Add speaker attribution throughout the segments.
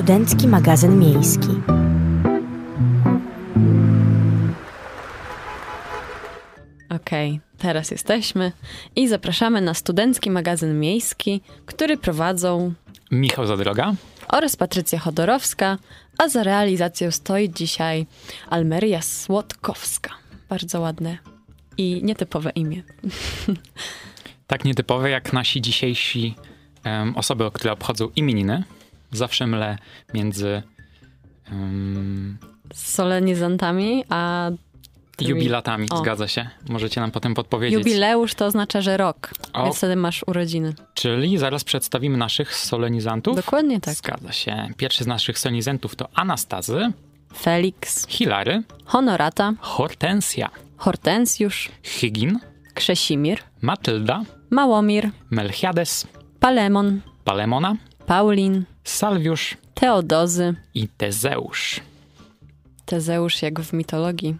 Speaker 1: Studencki magazyn miejski.
Speaker 2: Okej, okay, teraz jesteśmy i zapraszamy na Studencki magazyn miejski, który prowadzą
Speaker 3: Michał Zadroga
Speaker 2: oraz Patrycja Chodorowska, a za realizacją stoi dzisiaj Almeria Słodkowska. Bardzo ładne i nietypowe imię.
Speaker 3: Tak nietypowe jak nasi dzisiejsi um, osoby, które obchodzą imieniny. Zawsze mlę między
Speaker 2: um, solenizantami a
Speaker 3: Jubilatami, o. zgadza się. Możecie nam potem podpowiedzieć.
Speaker 2: Jubileusz to oznacza, że rok, o. więc wtedy masz urodziny.
Speaker 3: Czyli zaraz przedstawimy naszych solenizantów.
Speaker 2: Dokładnie tak.
Speaker 3: Zgadza się. Pierwszy z naszych solenizantów to Anastazy.
Speaker 2: Felix.
Speaker 3: Hilary.
Speaker 2: Honorata.
Speaker 3: Hortensja.
Speaker 2: Hortensjusz.
Speaker 3: Hygin.
Speaker 2: Krzesimir.
Speaker 3: Matylda.
Speaker 2: Małomir.
Speaker 3: Melchiades.
Speaker 2: Palemon.
Speaker 3: Palemona.
Speaker 2: Paulin.
Speaker 3: Salwiusz.
Speaker 2: Teodozy.
Speaker 3: I Tezeusz.
Speaker 2: Tezeusz jak w mitologii.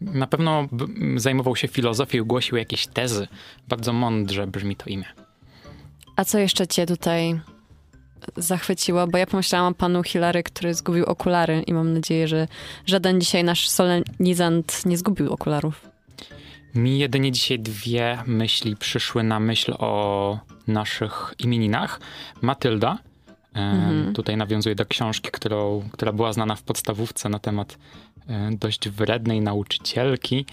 Speaker 3: Na pewno zajmował się filozofią i głosił jakieś tezy. Bardzo mądrze brzmi to imię.
Speaker 2: A co jeszcze cię tutaj zachwyciło? Bo ja pomyślałam o panu Hilary, który zgubił okulary i mam nadzieję, że żaden dzisiaj nasz solenizant nie zgubił okularów.
Speaker 3: Mi jedynie dzisiaj dwie myśli przyszły na myśl o naszych imieninach. Matylda, mhm. Tutaj nawiązuje do książki, którą, która była znana w podstawówce na temat e, dość wrednej nauczycielki.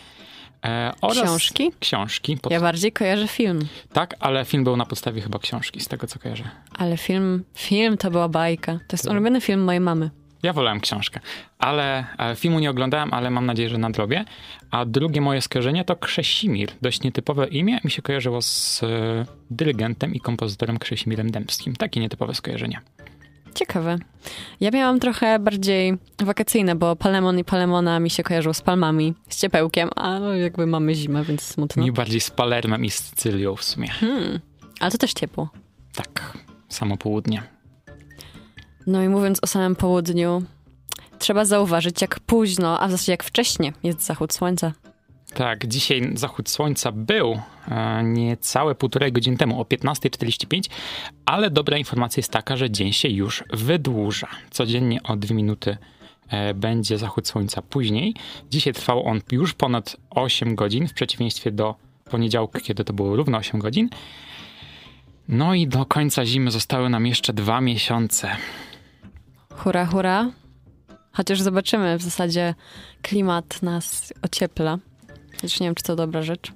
Speaker 2: E, książki?
Speaker 3: Książki.
Speaker 2: Pod... Ja bardziej kojarzę film.
Speaker 3: Tak, ale film był na podstawie chyba książki, z tego co kojarzę.
Speaker 2: Ale film, film to była bajka. To jest to... ulubiony film mojej mamy.
Speaker 3: Ja wolałem książkę, ale e, filmu nie oglądałem, ale mam nadzieję, że nadrobię. A drugie moje skojarzenie to Krzesimir. Dość nietypowe imię. Mi się kojarzyło z e, dyrygentem i kompozytorem Krzesimierem Dębskim. Takie nietypowe skojarzenie.
Speaker 2: Ciekawe. Ja miałam trochę bardziej wakacyjne, bo Palemon i Palemona mi się kojarzą z palmami, z ciepełkiem, a no jakby mamy zimę, więc smutno.
Speaker 3: Mi bardziej z Palermem i z Sycylią w sumie. Hmm.
Speaker 2: Ale to też ciepło.
Speaker 3: Tak, samo południe.
Speaker 2: No i mówiąc o samym południu, trzeba zauważyć, jak późno, a w zasadzie jak wcześnie jest zachód słońca.
Speaker 3: Tak, dzisiaj zachód słońca był e, niecałe półtorej godziny temu, o 15.45, ale dobra informacja jest taka, że dzień się już wydłuża. Codziennie o dwie minuty e, będzie zachód słońca później. Dzisiaj trwał on już ponad 8 godzin, w przeciwieństwie do poniedziałku, kiedy to było równo 8 godzin. No i do końca zimy zostały nam jeszcze dwa miesiące.
Speaker 2: Hurra, hurra. Chociaż zobaczymy, w zasadzie klimat nas ociepla. Już nie wiem, czy to dobra rzecz.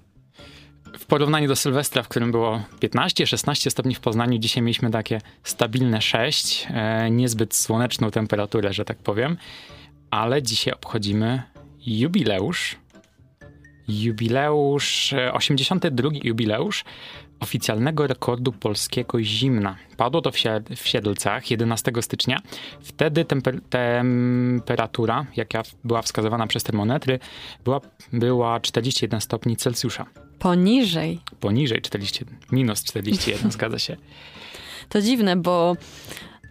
Speaker 3: W porównaniu do Sylwestra, w którym było 15-16 stopni w Poznaniu, dzisiaj mieliśmy takie stabilne 6, e, niezbyt słoneczną temperaturę, że tak powiem, ale dzisiaj obchodzimy jubileusz. Jubileusz, 82 e, jubileusz oficjalnego rekordu polskiego zimna. Padło to w, w Siedlcach 11 stycznia. Wtedy temper temperatura, jaka była wskazywana przez termometry, była, była 41 stopni Celsjusza.
Speaker 2: Poniżej.
Speaker 3: Poniżej 40, minus 41, zgadza się.
Speaker 2: To dziwne, bo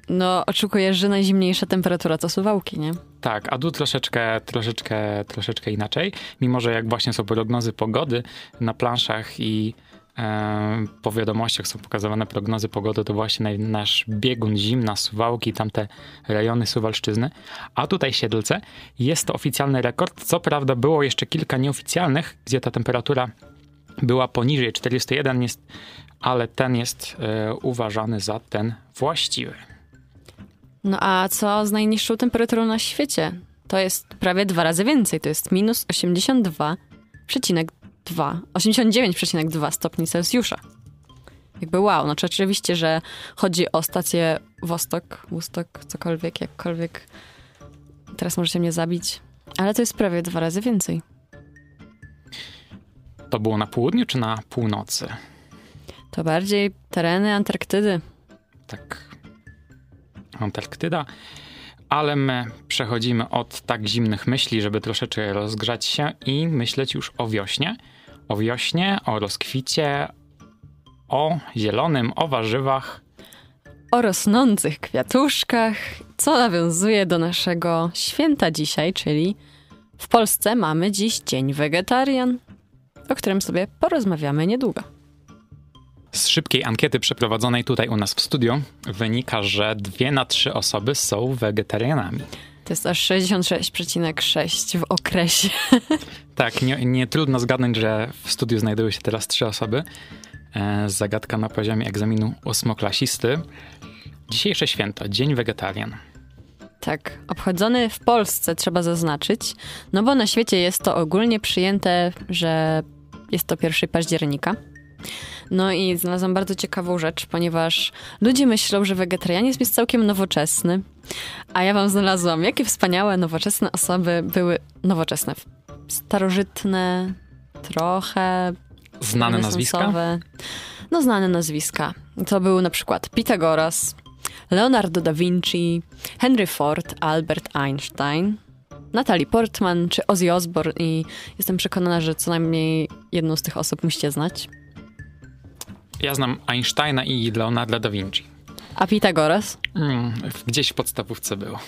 Speaker 2: no, oczekujesz, że najzimniejsza temperatura to suwałki, nie?
Speaker 3: Tak, a tu troszeczkę, troszeczkę, troszeczkę inaczej. Mimo, że jak właśnie są prognozy pogody na planszach i po wiadomościach są pokazywane prognozy pogody, to właśnie nasz biegun zimna, Suwałki, tamte rejony Suwalszczyzny. A tutaj Siedlce jest to oficjalny rekord. Co prawda było jeszcze kilka nieoficjalnych, gdzie ta temperatura była poniżej 41, jest, ale ten jest e, uważany za ten właściwy.
Speaker 2: No a co z najniższą temperaturą na świecie? To jest prawie dwa razy więcej, to jest minus 82,2 89,2 stopni Celsjusza. Jakby wow, no czy oczywiście, że chodzi o stację Wostok, Wostok, cokolwiek, jakkolwiek. Teraz możecie mnie zabić, ale to jest prawie dwa razy więcej.
Speaker 3: To było na południu czy na północy?
Speaker 2: To bardziej tereny Antarktydy.
Speaker 3: Tak. Antarktyda. Ale my przechodzimy od tak zimnych myśli, żeby troszeczkę rozgrzać się i myśleć już o wiośnie o wiośnie, o rozkwicie, o zielonym, o warzywach.
Speaker 2: O rosnących kwiatuszkach, co nawiązuje do naszego święta dzisiaj, czyli w Polsce mamy dziś Dzień Wegetarian, o którym sobie porozmawiamy niedługo.
Speaker 3: Z szybkiej ankiety przeprowadzonej tutaj u nas w studiu wynika, że dwie na trzy osoby są wegetarianami.
Speaker 2: To jest aż 66,6 w okresie.
Speaker 3: Tak, nie, nie trudno zgadnąć, że w studiu znajdują się teraz trzy osoby. E, zagadka na poziomie egzaminu ósmoklasisty. Dzisiejsze święto, Dzień Wegetarian.
Speaker 2: Tak, obchodzony w Polsce trzeba zaznaczyć, no bo na świecie jest to ogólnie przyjęte, że jest to 1 października. No i znalazłam bardzo ciekawą rzecz, ponieważ ludzie myślą, że wegetarianizm jest całkiem nowoczesny, a ja wam znalazłam, jakie wspaniałe, nowoczesne osoby były nowoczesne, starożytne, trochę
Speaker 3: Znane nazwiska?
Speaker 2: No, znane nazwiska. To był na przykład Pitagoras, Leonardo da Vinci, Henry Ford, Albert Einstein, Natalie Portman czy Ozzy Osbourne i jestem przekonana, że co najmniej jedną z tych osób musicie znać.
Speaker 3: Ja znam Einsteina i Leonardo da Vinci.
Speaker 2: A Pitagoras?
Speaker 3: Mm, gdzieś w podstawówce było.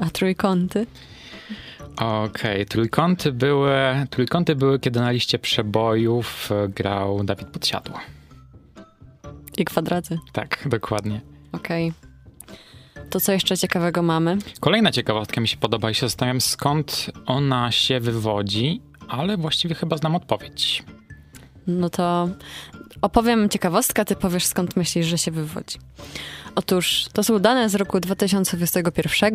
Speaker 2: A trójkąty?
Speaker 3: Okej, trójkąty były, trójkąty były, kiedy na liście przebojów e, grał Dawid Podsiadło.
Speaker 2: I kwadraty.
Speaker 3: Tak, dokładnie.
Speaker 2: Okej. To co jeszcze ciekawego mamy?
Speaker 3: Kolejna ciekawostka mi się podoba i się zastanawiam, skąd ona się wywodzi, ale właściwie chyba znam odpowiedź.
Speaker 2: No to opowiem ciekawostkę, ty powiesz skąd myślisz, że się wywodzi. Otóż to są dane z roku 2021,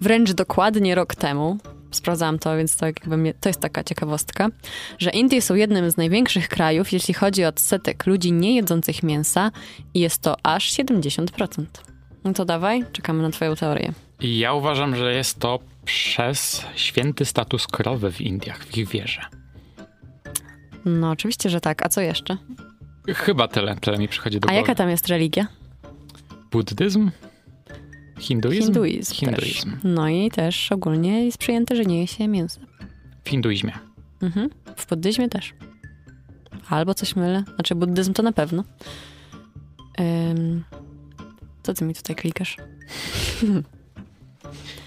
Speaker 2: wręcz dokładnie rok temu. Sprawdzałam to, więc to, jakby mnie, to jest taka ciekawostka, że Indie są jednym z największych krajów, jeśli chodzi o odsetek ludzi niejedzących mięsa i jest to aż 70%. No to dawaj, czekamy na twoją teorię.
Speaker 3: Ja uważam, że jest to przez święty status krowy w Indiach, w ich wierze.
Speaker 2: No oczywiście, że tak. A co jeszcze?
Speaker 3: Chyba tyle, tyle mi przychodzi do
Speaker 2: A
Speaker 3: głowy.
Speaker 2: jaka tam jest religia?
Speaker 3: Buddyzm? Hinduizm?
Speaker 2: Hinduizm,
Speaker 3: Hinduizm.
Speaker 2: też. No i też ogólnie jest przyjęte, że nie je się mięsa.
Speaker 3: W hinduizmie.
Speaker 2: Mhm. W buddyzmie też. Albo coś mylę. Znaczy buddyzm to na pewno. Ym, co ty mi tutaj klikasz?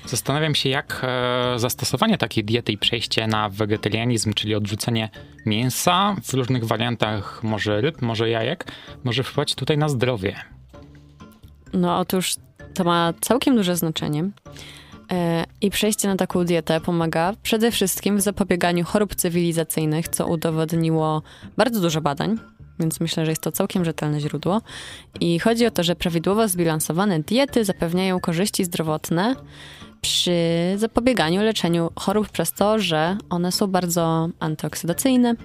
Speaker 3: Zastanawiam się, jak e, zastosowanie takiej diety i przejście na wegetarianizm, czyli odrzucenie mięsa w różnych wariantach, może ryb, może jajek, może wpływać tutaj na zdrowie.
Speaker 2: No otóż to ma całkiem duże znaczenie. E, I przejście na taką dietę pomaga przede wszystkim w zapobieganiu chorób cywilizacyjnych, co udowodniło bardzo dużo badań, więc myślę, że jest to całkiem rzetelne źródło. I chodzi o to, że prawidłowo zbilansowane diety zapewniają korzyści zdrowotne przy zapobieganiu leczeniu chorób przez to, że one są bardzo antyoksydacyjne.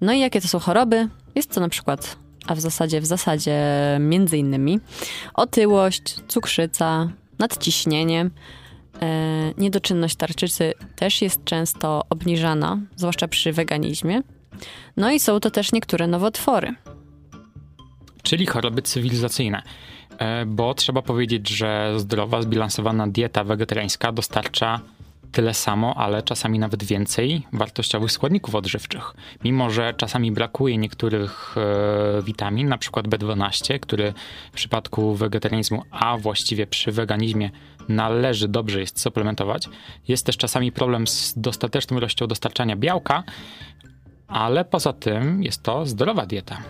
Speaker 2: No i jakie to są choroby? Jest to na przykład, a w zasadzie, w zasadzie między innymi otyłość, cukrzyca, nadciśnienie, e, niedoczynność tarczycy też jest często obniżana, zwłaszcza przy weganizmie. No i są to też niektóre nowotwory.
Speaker 3: Czyli choroby cywilizacyjne. E, Bo trzeba powiedzieć, że zdrowa, zbilansowana dieta wegetariańska dostarcza tyle samo, ale czasami nawet więcej wartościowych składników odżywczych. Mimo, że czasami brakuje niektórych e, witamin, na przykład B12, który w przypadku wegetarianizmu, a właściwie przy weganizmie należy dobrze jest suplementować, jest też czasami problem z dostateczną ilością dostarczania białka, ale poza tym jest to zdrowa dieta.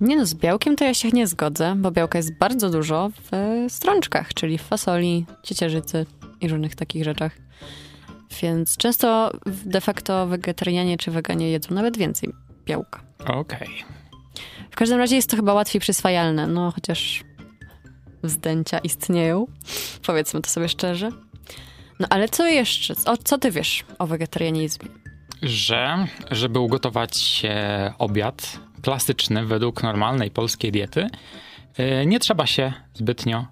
Speaker 2: Nie no, z białkiem to ja się nie zgodzę, bo białka jest bardzo dużo w e, strączkach, czyli w fasoli, ciecierzycy i różnych takich rzeczach. Więc często de facto wegetarianie czy weganie jedzą nawet więcej białka.
Speaker 3: Okej.
Speaker 2: W każdym razie jest to chyba łatwiej przyswajalne, no chociaż zdęcia istnieją. Powiedzmy to sobie szczerze. No ale co jeszcze? O, co ty wiesz o wegetarianizmie?
Speaker 3: że żeby ugotować e, obiad klasyczny według normalnej polskiej diety, e, nie trzeba się zbytnio,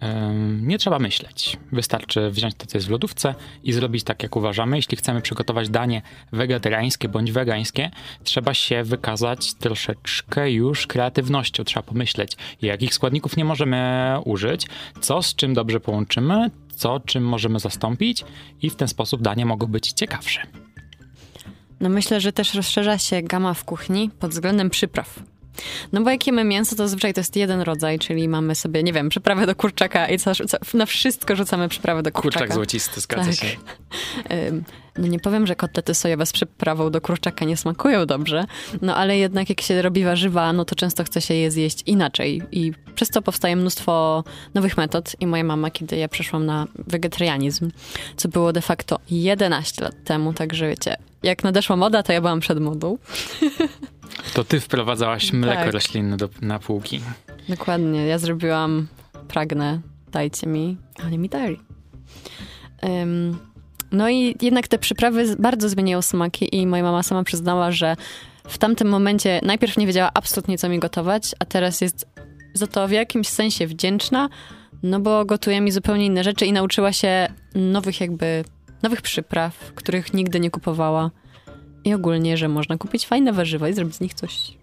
Speaker 3: e, nie trzeba myśleć. Wystarczy wziąć to, co jest w lodówce i zrobić tak, jak uważamy. Jeśli chcemy przygotować danie wegetariańskie bądź wegańskie, trzeba się wykazać troszeczkę już kreatywnością. Trzeba pomyśleć, jakich składników nie możemy użyć, co z czym dobrze połączymy, co czym możemy zastąpić i w ten sposób danie mogą być ciekawsze.
Speaker 2: No myślę, że też rozszerza się gama w kuchni pod względem przypraw. No bo jak jemy mięso, to zazwyczaj to jest jeden rodzaj, czyli mamy sobie, nie wiem, przyprawę do kurczaka i co, co, na wszystko rzucamy przyprawę do kurczaka.
Speaker 3: Kurczak złocisty, zgadza
Speaker 2: Tak.
Speaker 3: się.
Speaker 2: No nie powiem, że kotlety sojowe z przyprawą do kurczaka nie smakują dobrze, no ale jednak jak się robi warzywa, no to często chce się je zjeść inaczej i przez to powstaje mnóstwo nowych metod i moja mama, kiedy ja przeszłam na wegetarianizm, co było de facto 11 lat temu, także wiecie, jak nadeszła moda, to ja byłam przed modą.
Speaker 3: To ty wprowadzałaś mleko
Speaker 2: Tak.
Speaker 3: roślinne do, na półki.
Speaker 2: Dokładnie, ja zrobiłam, pragnę, dajcie mi, ale mi dali. No i jednak te przyprawy bardzo zmieniają smaki i moja mama sama przyznała, że w tamtym momencie najpierw nie wiedziała absolutnie co mi gotować, a teraz jest za to w jakimś sensie wdzięczna, no bo gotuje mi zupełnie inne rzeczy i nauczyła się nowych jakby, nowych przypraw, których nigdy nie kupowała. I ogólnie, że można kupić fajne warzywa i zrobić z nich coś,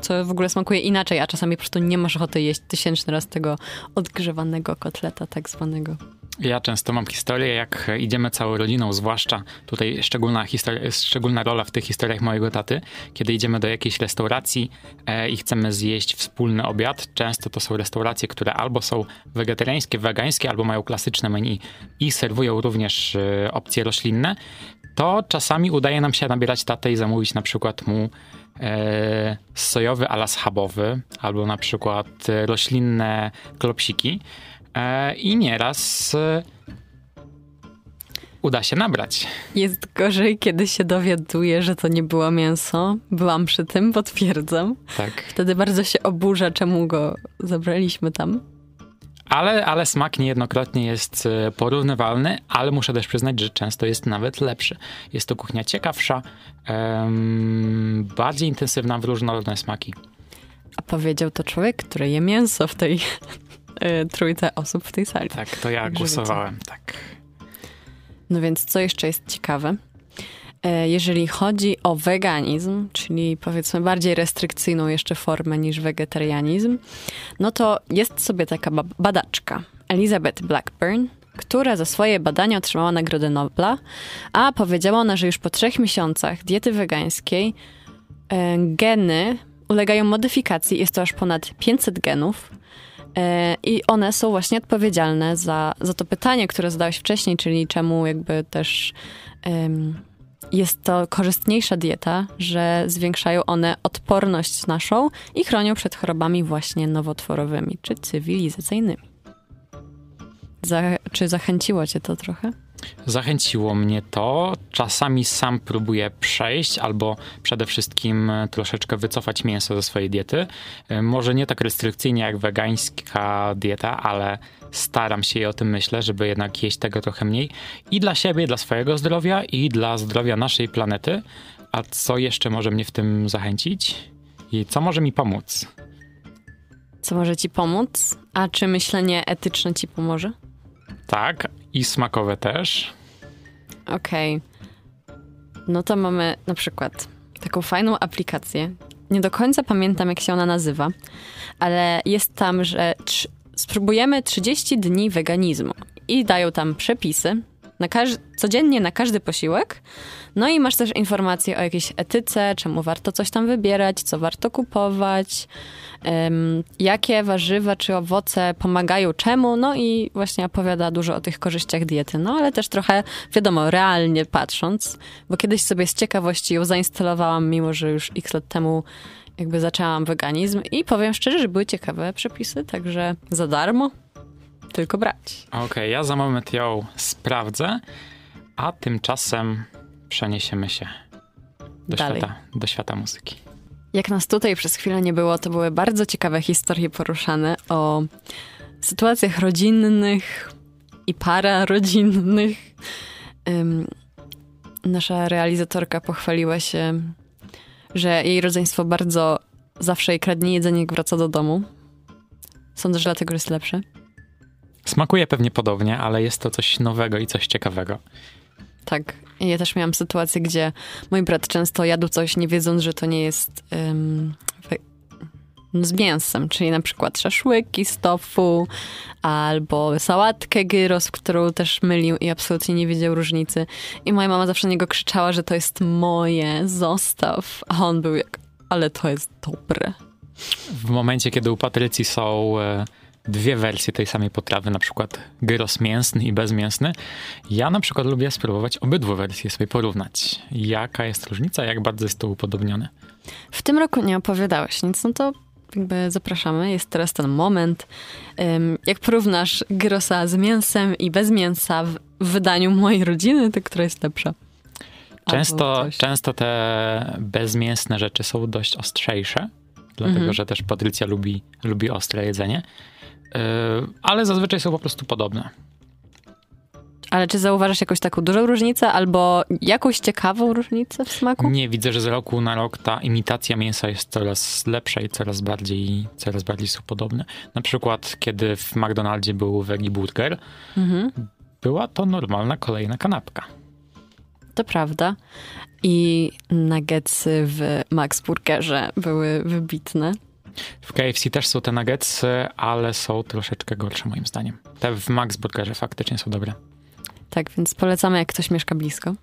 Speaker 2: co w ogóle smakuje inaczej, a czasami po prostu nie masz ochoty jeść tysięczny raz tego odgrzewanego kotleta tak zwanego.
Speaker 3: Ja często mam historię, jak idziemy całą rodziną, zwłaszcza tutaj szczególna, historia, szczególna rola w tych historiach mojego taty, kiedy idziemy do jakiejś restauracji e, i chcemy zjeść wspólny obiad. Często to są restauracje, które albo są wegetariańskie, wegańskie, albo mają klasyczne menu i serwują również e, opcje roślinne. To czasami udaje nam się nabierać tatę i zamówić na przykład mu e, sojowy ala schabowy, albo na przykład e, roślinne klopsiki. E, I nieraz e, uda się nabrać.
Speaker 2: Jest gorzej, kiedy się dowiaduję, że to nie było mięso. Byłam przy tym, potwierdzam.
Speaker 3: Tak.
Speaker 2: Wtedy bardzo się oburza, czemu go zabraliśmy tam.
Speaker 3: Ale, ale smak niejednokrotnie jest e, porównywalny, ale muszę też przyznać, że często jest nawet lepszy. Jest to kuchnia ciekawsza, em, bardziej intensywna w różnorodne smaki.
Speaker 2: A powiedział to człowiek, który je mięso w tej trójce osób w tej sali.
Speaker 3: Tak, to ja
Speaker 2: Także
Speaker 3: głosowałem, tak.
Speaker 2: No więc co jeszcze jest ciekawe? E, Jeżeli chodzi o weganizm, czyli powiedzmy bardziej restrykcyjną jeszcze formę niż wegetarianizm, no to jest sobie taka ba- badaczka, Elizabeth Blackburn, która za swoje badania otrzymała Nagrodę Nobla, a powiedziała ona, że już po trzech miesiącach diety wegańskiej e, geny ulegają modyfikacji, jest to aż ponad 500 genów, I one są właśnie odpowiedzialne za, za to pytanie, które zadałeś wcześniej, czyli czemu jakby też em, jest to korzystniejsza dieta, że zwiększają one odporność naszą i chronią przed chorobami właśnie nowotworowymi czy cywilizacyjnymi. Za, czy zachęciło cię to trochę?
Speaker 3: Zachęciło mnie to. Czasami sam próbuję przejść, albo przede wszystkim e, troszeczkę wycofać mięso ze swojej diety. E, Może nie tak restrykcyjnie jak wegańska dieta, ale staram się i o tym myślę, żeby jednak jeść tego trochę mniej. I dla siebie, dla swojego zdrowia, i dla zdrowia naszej planety. A co jeszcze może mnie w tym zachęcić? I co może mi pomóc?
Speaker 2: Co może ci pomóc? A czy myślenie etyczne ci pomoże?
Speaker 3: Tak, i smakowe też.
Speaker 2: Okej. No to mamy na przykład taką fajną aplikację. Nie do końca pamiętam, jak się ona nazywa, ale jest tam, że spróbujemy 30 dni weganizmu i dają tam przepisy na każ- codziennie na każdy posiłek. No i masz też informacje o jakiejś etyce, czemu warto coś tam wybierać, co warto kupować, em, jakie warzywa czy owoce pomagają czemu, no i właśnie opowiada dużo o tych korzyściach diety, no ale też trochę, wiadomo, realnie patrząc, bo kiedyś sobie z ciekawości ją zainstalowałam, mimo że już x lat temu jakby zaczęłam weganizm. I powiem szczerze, że były ciekawe przepisy, także za darmo, tylko brać.
Speaker 3: Okej, ja za moment ją sprawdzę, a tymczasem przeniesiemy się do,
Speaker 2: Dalej.
Speaker 3: świata, do świata muzyki.
Speaker 2: Jak nas tutaj przez chwilę nie było, to były bardzo ciekawe historie poruszane o sytuacjach rodzinnych i pararodzinnych. Ym, nasza realizatorka pochwaliła się, że jej rodzeństwo bardzo zawsze jej kradnie jedzenie, jak wraca do domu. Sądzę, że dlatego jest lepsze.
Speaker 3: Smakuje pewnie podobnie, ale jest to coś nowego i coś ciekawego.
Speaker 2: Tak. Ja też miałam sytuację, gdzie mój brat często jadł coś, nie wiedząc, że to nie jest no, z mięsem, czyli na przykład szaszłyki z tofu, albo sałatkę gyros, którą też mylił i absolutnie nie wiedział różnicy. I moja mama zawsze na niego krzyczała, że to jest moje, zostaw. A on był jak, ale to jest dobre.
Speaker 3: W momencie, kiedy u Patrycji są e, dwie wersje tej samej potrawy, na przykład gyros mięsny i bezmięsny, ja na przykład lubię spróbować obydwu wersje, sobie porównać. Jaka jest różnica, jak bardzo jest to upodobnione.
Speaker 2: W tym roku nie opowiadałeś nic, no to jakby zapraszamy. Jest teraz ten moment. Jak porównasz gyrosa z mięsem i bez mięsa w wydaniu mojej rodziny, to która jest lepsza?
Speaker 3: Często, często te bezmięsne rzeczy są dość ostrzejsze, dlatego
Speaker 2: Mhm.
Speaker 3: że też Patrycja lubi, lubi ostre jedzenie, ale zazwyczaj są po prostu podobne.
Speaker 2: Ale czy zauważasz jakąś taką dużą różnicę albo jakąś ciekawą różnicę w smaku?
Speaker 3: Nie widzę, że z roku na rok ta imitacja mięsa jest coraz lepsza i coraz bardziej, coraz bardziej są podobne. Na przykład, kiedy w McDonaldzie był veggie burger,
Speaker 2: Mhm.
Speaker 3: była to normalna kolejna kanapka.
Speaker 2: To prawda. I nuggetsy w Max Burgerze były wybitne.
Speaker 3: W KFC też są te nuggetsy, ale są troszeczkę gorsze moim zdaniem. Te w Max Burgerze faktycznie są dobre.
Speaker 2: Tak, więc polecamy, jak ktoś mieszka blisko.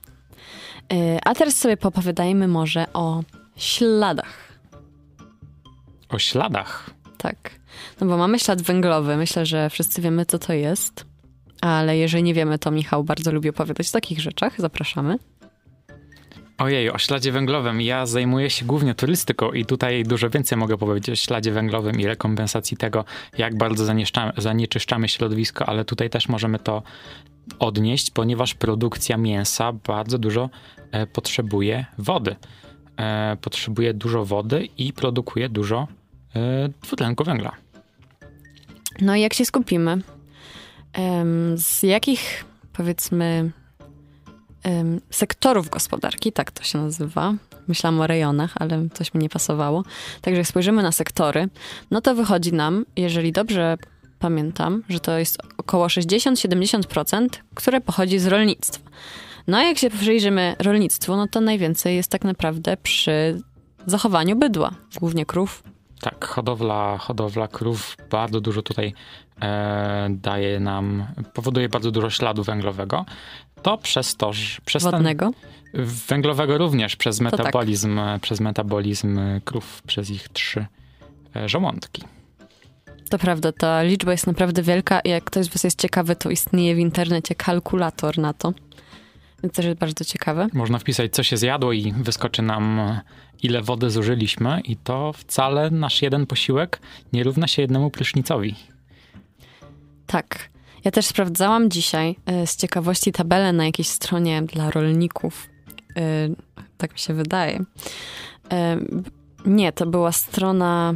Speaker 2: Yy, A teraz sobie popowiadajmy może o śladach.
Speaker 3: O śladach.
Speaker 2: Tak. No bo mamy ślad węglowy. Myślę, że wszyscy wiemy, co to jest. Ale jeżeli nie wiemy, to Michał bardzo lubi opowiadać o takich rzeczach. Zapraszamy.
Speaker 3: Ojej, o śladzie węglowym. Ja zajmuję się głównie turystyką i tutaj dużo więcej mogę powiedzieć o śladzie węglowym i rekompensacji tego, jak bardzo zanieczyszczamy, środowisko, ale tutaj też możemy to odnieść, ponieważ produkcja mięsa bardzo dużo e, potrzebuje wody. E, potrzebuje dużo wody i produkuje dużo e, dwutlenku węgla.
Speaker 2: No i jak się skupimy? Z jakich, powiedzmy, sektorów gospodarki, tak to się nazywa. Myślałam o rejonach, ale coś mi nie pasowało. Także jak spojrzymy na sektory, no to wychodzi nam, jeżeli dobrze pamiętam, że to jest około 60-70%, które pochodzi z rolnictwa. No a jak się przyjrzymy rolnictwu, no to najwięcej jest tak naprawdę przy zachowaniu bydła, głównie krów.
Speaker 3: Tak, hodowla, hodowla krów bardzo dużo tutaj e, daje nam, powoduje bardzo dużo śladu węglowego. To przez to, przez ten,
Speaker 2: Wodnego.
Speaker 3: węglowego również przez
Speaker 2: tak.
Speaker 3: metabolizm, przez metabolizm krów, przez ich trzy e, żołądki.
Speaker 2: To prawda, ta liczba jest naprawdę wielka i jak ktoś z was jest ciekawy, to istnieje w internecie kalkulator na to. Więc też jest bardzo ciekawe.
Speaker 3: Można wpisać, co się zjadło i wyskoczy nam, e, ile wody zużyliśmy i to wcale nasz jeden posiłek nie równa się jednemu prysznicowi.
Speaker 2: Tak. Ja też sprawdzałam dzisiaj e, z ciekawości tabelę na jakiejś stronie dla rolników. E, Tak mi się wydaje. E, Nie, to była strona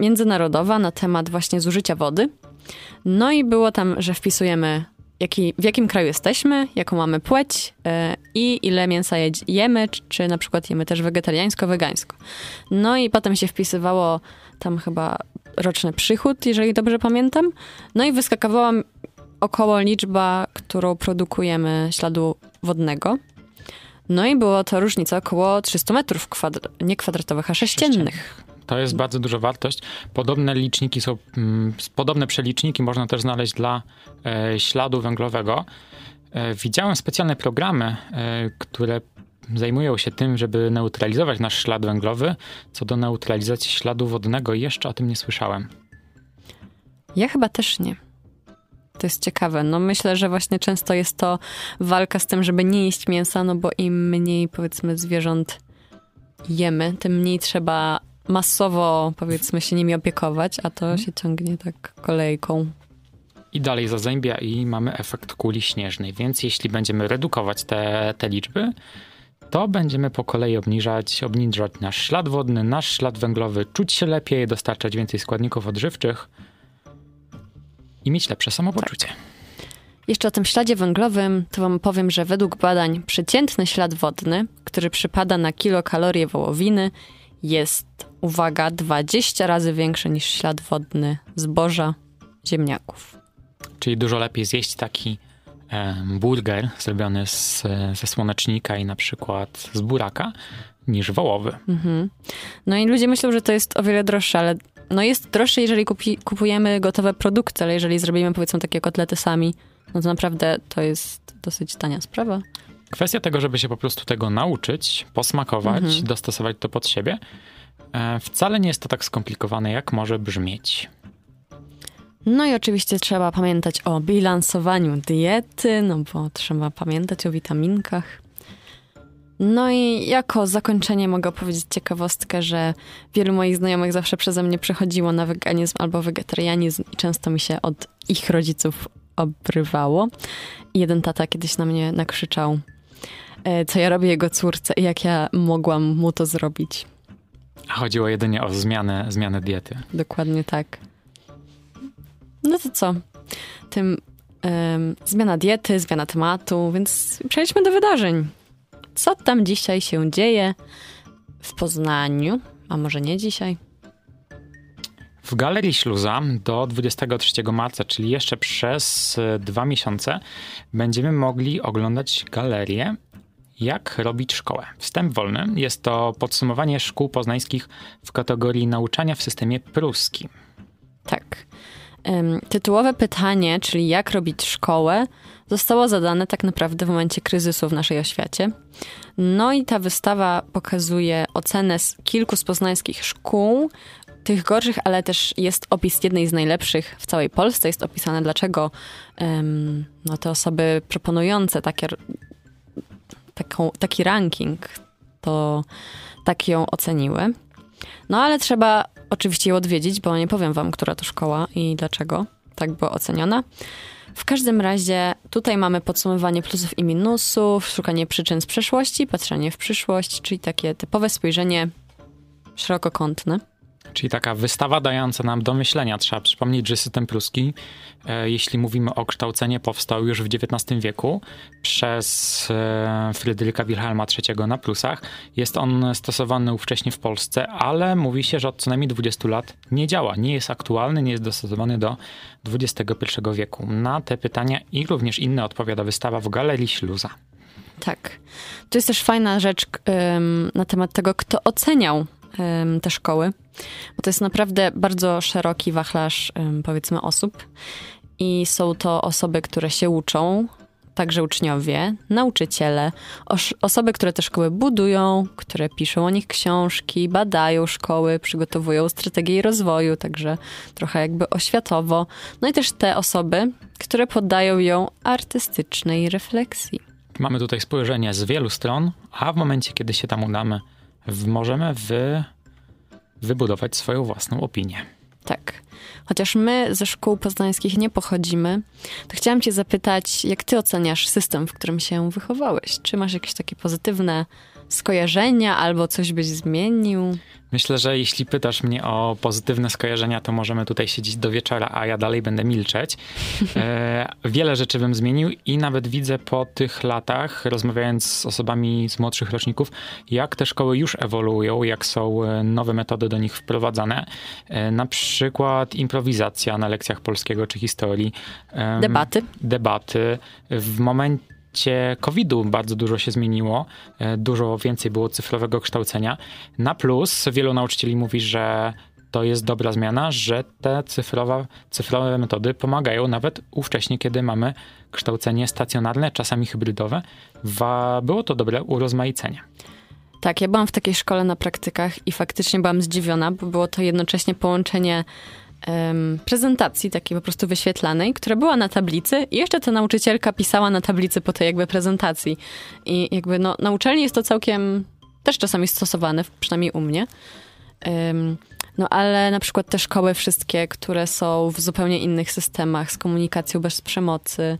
Speaker 2: międzynarodowa na temat właśnie zużycia wody. No i było tam, że wpisujemy jaki, w jakim kraju jesteśmy, jaką mamy płeć e, i ile mięsa jemy, czy, czy na przykład jemy też wegetariańsko, wegańsko. No i potem się wpisywało tam chyba roczny przychód, jeżeli dobrze pamiętam. No i wyskakowała około liczba, którą produkujemy śladu wodnego. No i było to różnica około 300 metrów kwadr- nie kwadratowych, a sześciennych.
Speaker 3: To jest bardzo duża wartość. Podobne liczniki są, mm, podobne przeliczniki można też znaleźć dla e, śladu węglowego. E, widziałem specjalne programy, e, które zajmują się tym, żeby neutralizować nasz ślad węglowy. Co do neutralizacji śladu wodnego, jeszcze o tym nie słyszałem.
Speaker 2: Ja chyba też nie. To jest ciekawe. No myślę, że właśnie często jest to walka z tym, żeby nie jeść mięsa, no bo im mniej powiedzmy zwierząt jemy, tym mniej trzeba masowo powiedzmy się nimi opiekować, a to się ciągnie tak kolejką.
Speaker 3: I dalej zazębia i mamy efekt kuli śnieżnej, więc jeśli będziemy redukować te, te liczby, to będziemy po kolei obniżać, obniżać nasz ślad wodny, nasz ślad węglowy, czuć się lepiej, dostarczać więcej składników odżywczych i mieć lepsze samopoczucie.
Speaker 2: Jeszcze o tym śladzie węglowym, to wam powiem, że według badań przeciętny ślad wodny, który przypada na kilokalorie wołowiny, jest, uwaga, 20 razy większy niż ślad wodny zboża, ziemniaków.
Speaker 3: Czyli dużo lepiej zjeść taki burger zrobiony z, ze słonecznika i na przykład z buraka, niż wołowy.
Speaker 2: Mhm. No i ludzie myślą, że to jest o wiele droższe, ale no jest droższe, jeżeli kupi, kupujemy gotowe produkty, ale jeżeli zrobimy powiedzmy takie kotlety sami, no to naprawdę to jest dosyć tania sprawa.
Speaker 3: Kwestia tego, żeby się po prostu tego nauczyć, posmakować,
Speaker 2: Mhm.
Speaker 3: dostosować to pod siebie, e, wcale nie jest to tak skomplikowane, jak może brzmieć.
Speaker 2: No i oczywiście trzeba pamiętać o bilansowaniu diety, no bo trzeba pamiętać o witaminkach. No i jako zakończenie mogę powiedzieć ciekawostkę, że wielu moich znajomych zawsze przeze mnie przechodziło na weganizm albo wegetarianizm i często mi się od ich rodziców obrywało. I jeden tata kiedyś na mnie nakrzyczał, e, co ja robię jego córce i jak ja mogłam mu to zrobić.
Speaker 3: A chodziło jedynie o zmianę, zmianę diety.
Speaker 2: Dokładnie tak. No to co? Tym um, zmiana diety, zmiana tematu, więc przejdźmy do wydarzeń. Co tam dzisiaj się dzieje w Poznaniu? A może nie dzisiaj?
Speaker 3: W Galerii Śluza do 23 marca, czyli jeszcze przez e, dwa miesiące, będziemy mogli oglądać galerię jak robić szkołę? Wstęp wolny jest to podsumowanie szkół poznańskich w kategorii nauczania w systemie pruskim.
Speaker 2: Tak. Tytułowe pytanie, czyli jak robić szkołę, zostało zadane tak naprawdę w momencie kryzysu w naszej oświacie. No i ta wystawa pokazuje ocenę z kilku z poznańskich szkół, tych gorszych, ale też jest opis jednej z najlepszych w całej Polsce. Jest opisane, dlaczego um, no, te osoby proponujące takie, taką, taki ranking to tak ją oceniły. No ale trzeba oczywiście ją odwiedzić, bo nie powiem wam, która to szkoła i dlaczego tak była oceniona. W każdym razie tutaj mamy podsumowanie plusów i minusów, szukanie przyczyn z przeszłości, patrzenie w przyszłość, czyli takie typowe spojrzenie szerokokątne.
Speaker 3: Czyli taka wystawa dająca nam do myślenia. Trzeba przypomnieć, że system pruski, e, jeśli mówimy o kształceniu, powstał już w XIX wieku przez e, Fryderyka Wilhelma III na Prusach. Jest on stosowany ówcześnie w Polsce, ale mówi się, że od co najmniej 20 lat nie działa, nie jest aktualny, nie jest dostosowany do XXI wieku. Na te pytania i również inne odpowiada wystawa w Galerii Śluza.
Speaker 2: Tak. To jest też fajna rzecz na temat tego, kto oceniał te szkoły, bo to jest naprawdę bardzo szeroki wachlarz, powiedzmy, osób. I są to osoby, które się uczą, także uczniowie, nauczyciele, osoby, które te szkoły budują, które piszą o nich książki, badają szkoły, przygotowują strategię rozwoju, także trochę jakby oświatowo. No i też te osoby, które poddają ją artystycznej refleksji.
Speaker 3: Mamy tutaj spojrzenie z wielu stron, a w momencie, kiedy się tam udamy, możemy wy, wybudować swoją własną opinię.
Speaker 2: Tak. Chociaż my ze szkół poznańskich nie pochodzimy, to chciałam cię zapytać, jak ty oceniasz system, w którym się wychowałeś? Czy masz jakieś takie pozytywne skojarzenia albo coś byś zmienił?
Speaker 3: Myślę, że jeśli pytasz mnie o pozytywne skojarzenia, to możemy tutaj siedzieć do wieczora, a ja dalej będę milczeć. E, wiele rzeczy bym zmienił i nawet widzę po tych latach, rozmawiając z osobami z młodszych roczników, jak te szkoły już ewoluują, jak są e, nowe metody do nich wprowadzane. E, na przykład improwizacja na lekcjach polskiego czy historii.
Speaker 2: Debaty.
Speaker 3: Debaty. W momencie trakcie COVID-u bardzo dużo się zmieniło, e, dużo więcej było cyfrowego kształcenia. Na plus wielu nauczycieli mówi, że to jest dobra zmiana, że te cyfrowe, cyfrowe metody pomagają nawet ówcześnie, kiedy mamy kształcenie stacjonarne, czasami hybrydowe. Było to dobre urozmaicenie.
Speaker 2: Tak, ja byłam w takiej szkole na praktykach i faktycznie byłam zdziwiona, bo było to jednocześnie połączenie um, prezentacji, takiej po prostu wyświetlanej, która była na tablicy i jeszcze ta nauczycielka pisała na tablicy po tej jakby prezentacji. I jakby no, na uczelni jest to całkiem też czasami stosowane, przynajmniej u mnie. Um, no ale na przykład te szkoły wszystkie, które są w zupełnie innych systemach z komunikacją bez przemocy,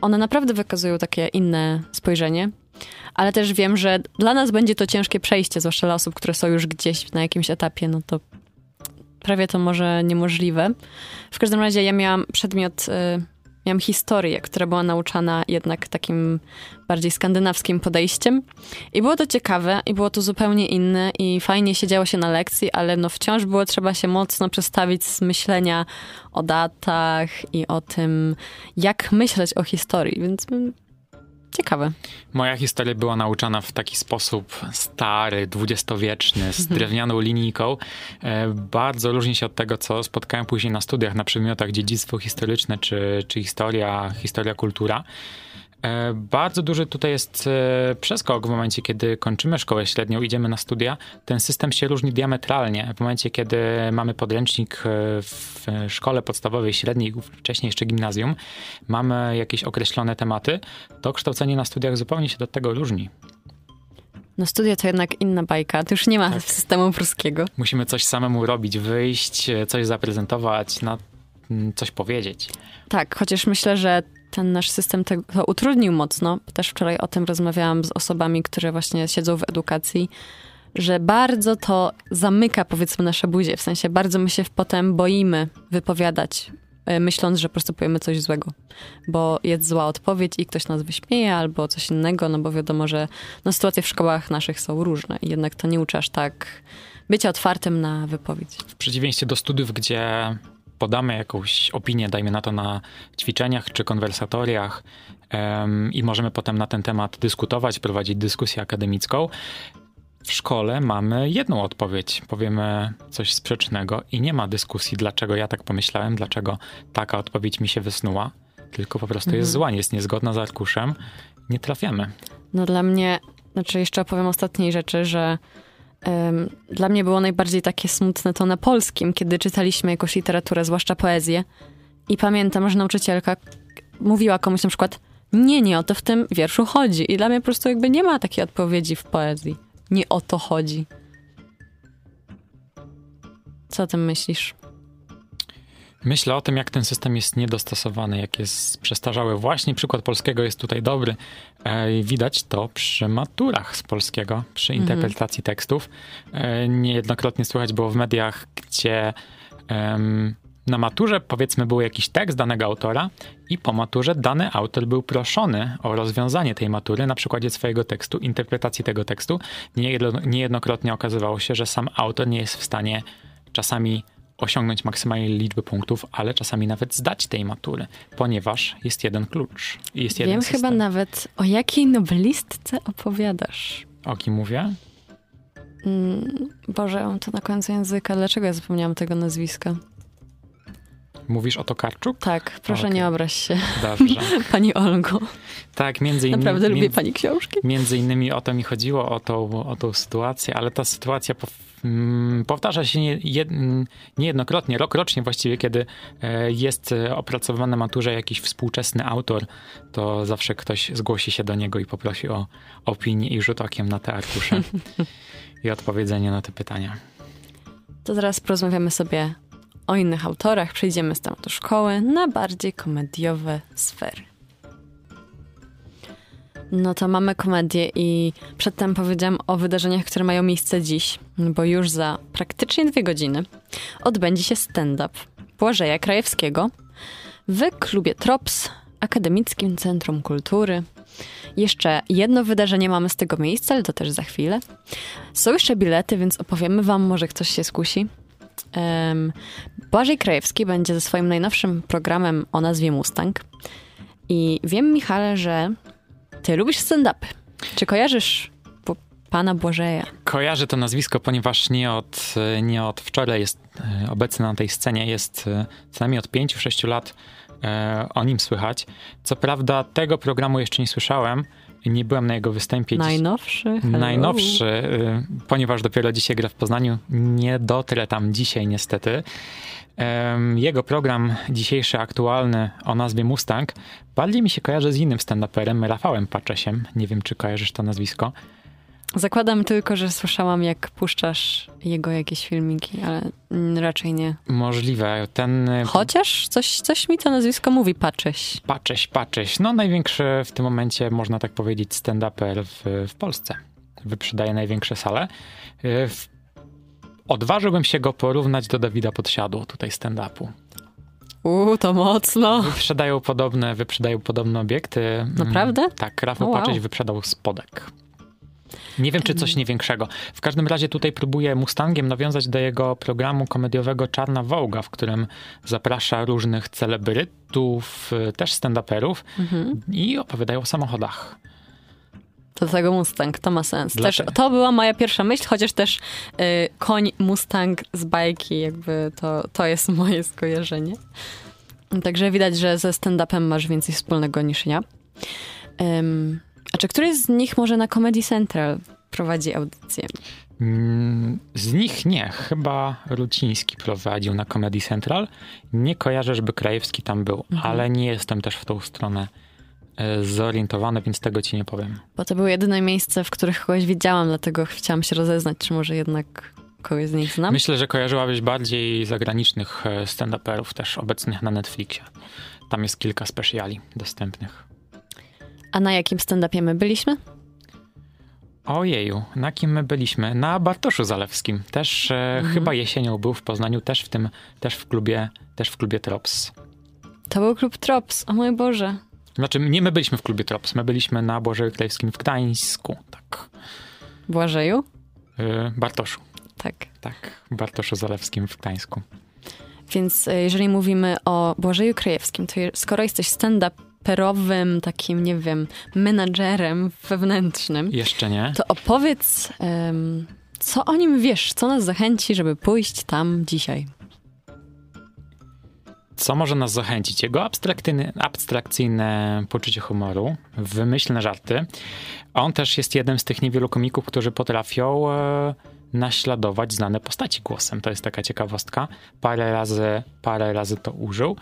Speaker 2: one naprawdę wykazują takie inne spojrzenie. Ale też wiem, że dla nas będzie to ciężkie przejście, zwłaszcza dla osób, które są już gdzieś na jakimś etapie, no to prawie to może niemożliwe. W każdym razie ja miałam przedmiot, y, miałam historię, która była nauczana jednak takim bardziej skandynawskim podejściem. I było to ciekawe i było to zupełnie inne i fajnie siedziało się na lekcji, ale no wciąż było trzeba się mocno przestawić z myślenia o datach i o tym, jak myśleć o historii, więc Ciekawe.
Speaker 3: Moja historia była nauczana w taki sposób stary, dwudziestowieczny, z mhm. drewnianą linijką. E, bardzo różni się od tego, co spotkałem później na studiach na przedmiotach dziedzictwo historyczne czy, czy historia, historia, kultura. E, bardzo duży tutaj jest e, przeskok w momencie, kiedy kończymy szkołę średnią, idziemy na studia. Ten system się różni diametralnie. W momencie, kiedy mamy podręcznik e, w szkole podstawowej, średniej, wcześniej jeszcze gimnazjum, mamy jakieś określone tematy, to kształcenie na studiach zupełnie się do tego różni.
Speaker 2: No studia to jednak inna bajka, to już nie ma tak. systemu pruskiego.
Speaker 3: Musimy coś samemu robić, wyjść, coś zaprezentować, na coś powiedzieć.
Speaker 2: Tak, chociaż myślę, że ten nasz system to utrudnił mocno. Też wczoraj o tym rozmawiałam z osobami, które właśnie siedzą w edukacji, że bardzo to zamyka powiedzmy nasze buzie. W sensie bardzo my się potem boimy wypowiadać, e, myśląc, że po prostu powiemy coś złego. Bo jest zła odpowiedź i ktoś nas wyśmieje albo coś innego, no bo wiadomo, że no, sytuacje w szkołach naszych są różne i jednak to nie uczy aż tak bycia otwartym na wypowiedź.
Speaker 3: W przeciwieństwie do studiów, gdzie podamy jakąś opinię, dajmy na to na ćwiczeniach czy konwersatoriach um, i możemy potem na ten temat dyskutować, prowadzić dyskusję akademicką. W szkole mamy jedną odpowiedź, powiemy coś sprzecznego i nie ma dyskusji, dlaczego ja tak pomyślałem, dlaczego taka odpowiedź mi się wysnuła, tylko po prostu mhm. jest zła, jest niezgodna z arkuszem, nie trafiamy.
Speaker 2: No dla mnie, znaczy jeszcze opowiem ostatniej rzeczy, że dla mnie było najbardziej takie smutne to na polskim, kiedy czytaliśmy jakąś literaturę, zwłaszcza poezję. I pamiętam, że nauczycielka mówiła komuś na przykład, nie, nie o to w tym wierszu chodzi. I dla mnie po prostu jakby nie ma takiej odpowiedzi w poezji. Nie o to chodzi. Co o tym myślisz?
Speaker 3: Myślę o tym, jak ten system jest niedostosowany, jak jest przestarzały. Właśnie przykład polskiego jest tutaj dobry. E, widać to przy maturach z polskiego, przy mhm. interpretacji tekstów. E, niejednokrotnie słychać było w mediach, gdzie na maturze powiedzmy był jakiś tekst danego autora i po maturze dany autor był proszony o rozwiązanie tej matury na przykładzie swojego tekstu, interpretacji tego tekstu. Niejednokrotnie okazywało się, że sam autor nie jest w stanie czasami osiągnąć maksymalnej liczby punktów, ale czasami nawet zdać tej matury, ponieważ jest jeden klucz. Jest jeden
Speaker 2: Wiem chyba nawet, o jakiej nobelistce opowiadasz.
Speaker 3: O kim mówię?
Speaker 2: Mm, Boże, mam to na końcu języka. Dlaczego ja zapomniałam tego nazwiska?
Speaker 3: Mówisz o Tokarczuk?
Speaker 2: Tak, proszę okay. nie obraź się.
Speaker 3: Dobrze.
Speaker 2: Pani Olgo.
Speaker 3: Tak, między innymi.
Speaker 2: Naprawdę lubię pani książki.
Speaker 3: Między innymi o to mi chodziło, o tą, o tą sytuację, ale ta sytuacja mm, powtarza się nie, jed, niejednokrotnie, rok rocznie właściwie, kiedy e, jest opracowany maturze jakiś współczesny autor, to zawsze ktoś zgłosi się do niego i poprosi o opinię i rzut okiem na te arkusze i odpowiedzenie na te pytania.
Speaker 2: To zaraz porozmawiamy sobie o innych autorach, przejdziemy z tematu szkoły na bardziej komediowe sfery. No to mamy komedię i przedtem powiedziałam o wydarzeniach, które mają miejsce dziś, bo już za praktycznie dwie godziny odbędzie się stand-up Błażeja Krajewskiego w klubie Trops, Akademickim Centrum Kultury. Jeszcze jedno wydarzenie mamy z tego miejsca, ale to też za chwilę. Są jeszcze bilety, więc opowiemy wam, może ktoś się skusi. Um, Błażej Krajewski będzie ze swoim najnowszym programem o nazwie Mustang. I wiem, Michale, że ty lubisz stand-upy. Czy kojarzysz pana Błażeja?
Speaker 3: Kojarzę to nazwisko, ponieważ nie od, nie od wczoraj jest e, obecny na tej scenie. Jest e, co najmniej od 5-6 lat e, o nim słychać. Co prawda tego programu jeszcze nie słyszałem, nie byłem na jego występie.
Speaker 2: Najnowszy?
Speaker 3: Hello. Najnowszy, ponieważ dopiero dzisiaj gra w Poznaniu. Nie dotrę tam dzisiaj niestety. Jego program dzisiejszy, aktualny o nazwie Mustang, bardziej mi się kojarzy z innym stand-uperem, Rafałem Paczesiem. Nie wiem, czy kojarzysz to nazwisko.
Speaker 2: Zakładam tylko, że słyszałam, jak puszczasz jego jakieś filmiki, ale raczej nie.
Speaker 3: Możliwe. Ten...
Speaker 2: Y, Chociaż coś, coś mi to nazwisko mówi, Pacześ.
Speaker 3: Pacześ, Pacześ. No największy w tym momencie, można tak powiedzieć, stand-uper w, w Polsce. Wyprzedaje największe sale. Y, odważyłbym się go porównać do Dawida Podsiadło tutaj stand-upu.
Speaker 2: Uuu, to mocno.
Speaker 3: Wyprzedają podobne, wyprzedają podobne obiekty.
Speaker 2: Naprawdę?
Speaker 3: Tak, Rafał wow. Pacześ wyprzedał spodek. Nie wiem, czy coś nie większego. W każdym razie tutaj próbuję Mustangiem nawiązać do jego programu komediowego Czarna Wołga, w którym zaprasza różnych celebrytów, też stand-uperów mhm. i opowiadają o samochodach.
Speaker 2: To tego Mustang, to ma sens. Też, to była moja pierwsza myśl, chociaż też y, koń Mustang z bajki, jakby to, to jest moje skojarzenie. Także widać, że ze stand-upem masz więcej wspólnego niż ja. A czy któryś z nich może na Comedy Central prowadzi audycję?
Speaker 3: Mm, Z nich nie. Chyba Ruciński prowadził na Comedy Central. Nie kojarzę, żeby Krajewski tam był, ale nie jestem też w tą stronę zorientowany, więc tego ci nie powiem.
Speaker 2: Bo to były jedyne miejsce, w których kogoś widziałam, dlatego chciałam się rozeznać, czy może jednak kogoś z nich znam.
Speaker 3: Myślę, że kojarzyłabyś bardziej zagranicznych e, stand-uperów też obecnych na Netflixie. Tam jest kilka speciali dostępnych.
Speaker 2: A na jakim stand-upie my byliśmy?
Speaker 3: Ojeju, na kim my byliśmy? Na Bartoszu Zalewskim. Też e, chyba jesienią był w Poznaniu, też w tym, też w klubie, też w klubie Trops.
Speaker 2: To był klub Trops, o mój Boże.
Speaker 3: Znaczy, nie my byliśmy w klubie Trops, my byliśmy na Błażeju Krajewskim w Gdańsku, tak.
Speaker 2: Błażeju?
Speaker 3: E, Bartoszu,
Speaker 2: Tak.
Speaker 3: tak. Bartoszu Zalewskim w Gdańsku.
Speaker 2: Więc e, jeżeli mówimy o Błażeju Krajewskim, to skoro jesteś stand-uperowym, takim, nie wiem, menadżerem wewnętrznym,
Speaker 3: Jeszcze nie.
Speaker 2: to opowiedz, em, co o nim wiesz, co nas zachęci, żeby pójść tam dzisiaj.
Speaker 3: Co może nas zachęcić? Jego abstrakcyjne, poczucie humoru, wymyślne żarty. On też jest jednym z tych niewielu komików, którzy potrafią e, naśladować znane postaci głosem. To jest taka ciekawostka. Parę razy, parę razy to użył.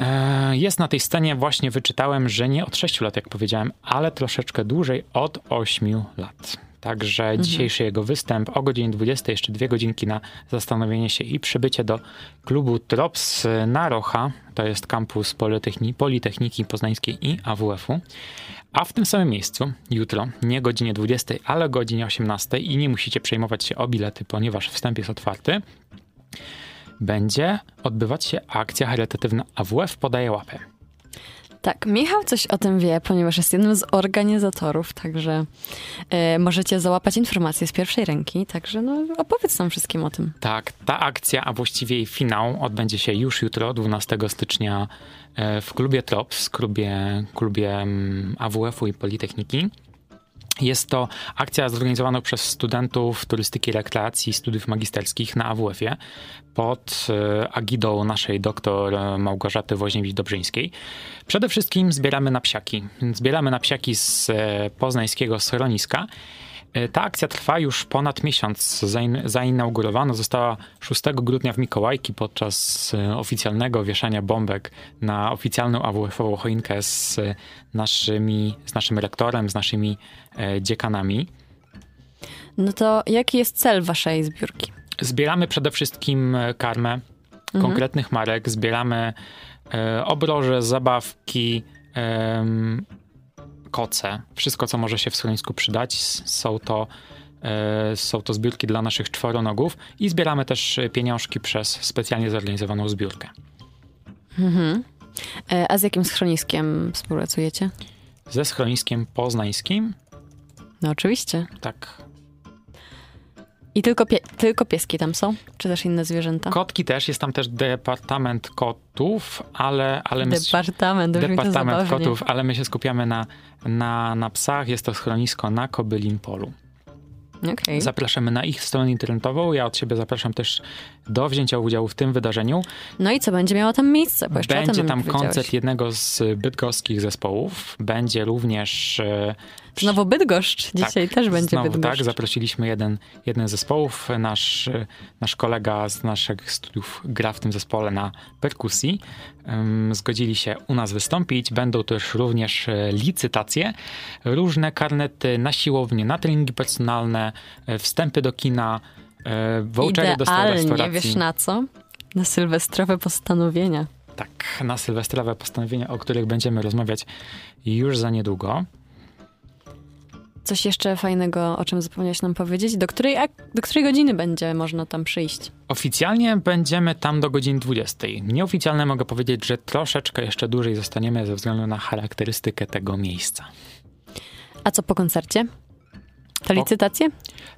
Speaker 3: E, Jest na tej scenie, właśnie wyczytałem, że nie od 6 lat, jak powiedziałem, ale troszeczkę dłużej, od 8 lat. Także dzisiejszy jego występ o godzinie 20, jeszcze dwie godzinki na zastanowienie się i przybycie do klubu Trops na Rocha, to jest kampus Politechni- Politechniki Poznańskiej i AWF-u. A w tym samym miejscu, jutro, nie godzinie 20, ale godzinie 18 i nie musicie przejmować się o bilety, ponieważ wstęp jest otwarty, będzie odbywać się akcja charytatywna AWF podaje łapę.
Speaker 2: Tak, Michał coś o tym wie, ponieważ jest jednym z organizatorów, także e, możecie załapać informacje z pierwszej ręki, także no, opowiedz nam wszystkim o tym.
Speaker 3: Tak, ta akcja, a właściwie jej finał odbędzie się już jutro, 12 stycznia e, w klubie Trops, klubie, klubie mm, AWF-u i Politechniki. Jest to akcja zorganizowana przez studentów turystyki i rekreacji studiów magisterskich na AWF-ie pod e, agidą naszej doktor e, Małgorzaty Woźniewicz-Dobrzyńskiej. Przede wszystkim zbieramy na psiaki. Zbieramy na psiaki z e, poznańskiego schroniska. E, Ta akcja trwa już ponad miesiąc. Zain- Zainaugurowana została 6 grudnia w Mikołajki podczas e, oficjalnego wieszania bombek na oficjalną AWF-ową choinkę z e, naszymi, z naszym rektorem, z naszymi dziekanami.
Speaker 2: No to jaki jest cel waszej zbiórki?
Speaker 3: Zbieramy przede wszystkim karmę konkretnych marek, zbieramy obroże, zabawki, koce, wszystko co może się w schronisku przydać. Są to, e, są to zbiórki dla naszych czworonogów i zbieramy też pieniążki przez specjalnie zorganizowaną zbiórkę.
Speaker 2: E, a z jakim schroniskiem współpracujecie?
Speaker 3: Ze schroniskiem poznańskim,
Speaker 2: No oczywiście.
Speaker 3: tak.
Speaker 2: I tylko, pie- tylko pieski tam są? Czy też inne zwierzęta?
Speaker 3: Kotki też, jest tam też departament kotów, ale, ale my...
Speaker 2: Departament, to
Speaker 3: Departament kotów, ale my się skupiamy na, na, na psach. Jest to schronisko na Kobylim Polu.
Speaker 2: Okej.
Speaker 3: Zapraszamy na ich stronę internetową. Ja od siebie zapraszam też do wzięcia udziału w tym wydarzeniu.
Speaker 2: No i co, będzie miało tam miejsce? Bo
Speaker 3: Będzie tam koncert jednego z bydgoskich zespołów. Będzie również... e,
Speaker 2: Znowu Bydgoszcz. Dzisiaj
Speaker 3: tak,
Speaker 2: też będzie
Speaker 3: znowu,
Speaker 2: Bydgoszcz.
Speaker 3: Tak, zaprosiliśmy jeden, jeden z zespołów. Nasz, e, nasz kolega z naszych studiów gra w tym zespole na perkusji. Zgodzili się u nas wystąpić. Będą też również e, licytacje, różne karnety na siłownię, na treningi personalne, e, wstępy do kina, e, vouchery do restauracji.
Speaker 2: wiesz na co? Na sylwestrowe postanowienia.
Speaker 3: Tak, na sylwestrowe postanowienia, o których będziemy rozmawiać już za niedługo.
Speaker 2: Coś jeszcze fajnego, o czym zapomniałeś nam powiedzieć? Do której, do której godziny będzie można tam przyjść?
Speaker 3: Oficjalnie będziemy tam do godziny 20. Nieoficjalnie mogę powiedzieć, że troszeczkę jeszcze dłużej zostaniemy ze względu na charakterystykę tego miejsca.
Speaker 2: A co po koncercie? To licytacje?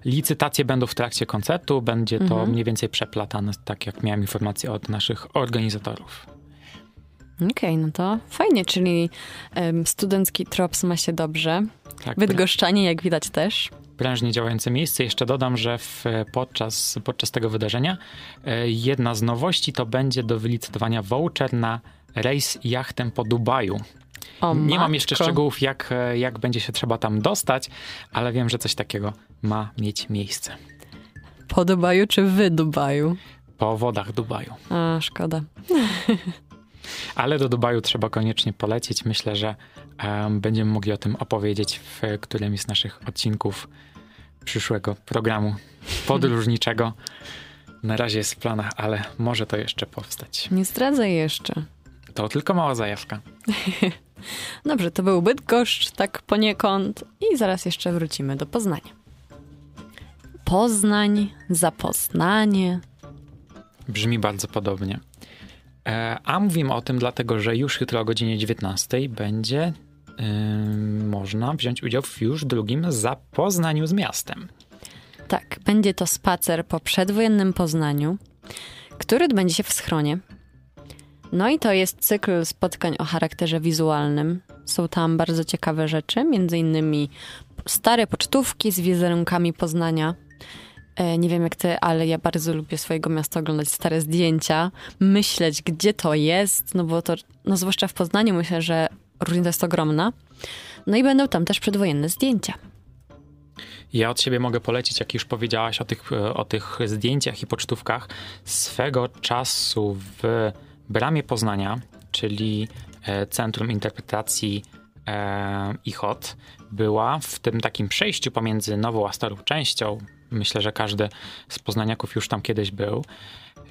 Speaker 3: Licytacje będą w trakcie koncertu, będzie to
Speaker 2: Mhm.
Speaker 3: mniej więcej przeplatane, tak jak miałem informację od naszych organizatorów.
Speaker 2: Okej, no to fajnie, czyli em, studencki trops ma się dobrze.
Speaker 3: Tak,
Speaker 2: Bydgoszczanie, jak widać też.
Speaker 3: prężnie działające miejsce. Jeszcze dodam, że w, podczas, podczas tego wydarzenia e, jedna z nowości to będzie do wylicytowania voucher na rejs jachtem po Dubaju.
Speaker 2: O,
Speaker 3: Nie mam
Speaker 2: matko.
Speaker 3: jeszcze szczegółów, jak, e, jak będzie się trzeba tam dostać, ale wiem, że coś takiego ma mieć miejsce.
Speaker 2: Po Dubaju czy w Dubaju?
Speaker 3: Po wodach Dubaju.
Speaker 2: A, szkoda.
Speaker 3: Ale do Dubaju trzeba koniecznie polecieć. Myślę, że em, będziemy mogli o tym opowiedzieć w którymś z naszych odcinków przyszłego programu podróżniczego. Na razie jest w planach, ale może to jeszcze powstać.
Speaker 2: Nie zdradzaj jeszcze.
Speaker 3: To tylko mała zajawka.
Speaker 2: Dobrze, to był Bydgoszcz, tak poniekąd. I zaraz jeszcze wrócimy do Poznania. Poznań, zapoznanie.
Speaker 3: Brzmi bardzo podobnie. E, a mówimy o tym dlatego, że już jutro o godzinie 19 będzie ym, można wziąć udział w już drugim zapoznaniu z miastem.
Speaker 2: Tak, będzie to spacer po przedwojennym Poznaniu, który odbędzie się w schronie. No i to jest cykl spotkań o charakterze wizualnym. Są tam bardzo ciekawe rzeczy, między innymi stare pocztówki z wizerunkami Poznania. E, Nie wiem jak ty, ale ja bardzo lubię swojego miasta oglądać stare zdjęcia, myśleć gdzie to jest, no bo to, no zwłaszcza w Poznaniu myślę, że różnica jest ogromna. No i będą tam też przedwojenne zdjęcia.
Speaker 3: Ja od siebie mogę polecić, jak już powiedziałaś o tych, e, o tych zdjęciach i pocztówkach, swego czasu w Bramie Poznania, czyli e, Centrum Interpretacji e, ICHOT, była w tym takim przejściu pomiędzy nową a starą częścią. Myślę, że każdy z poznaniaków już tam kiedyś był.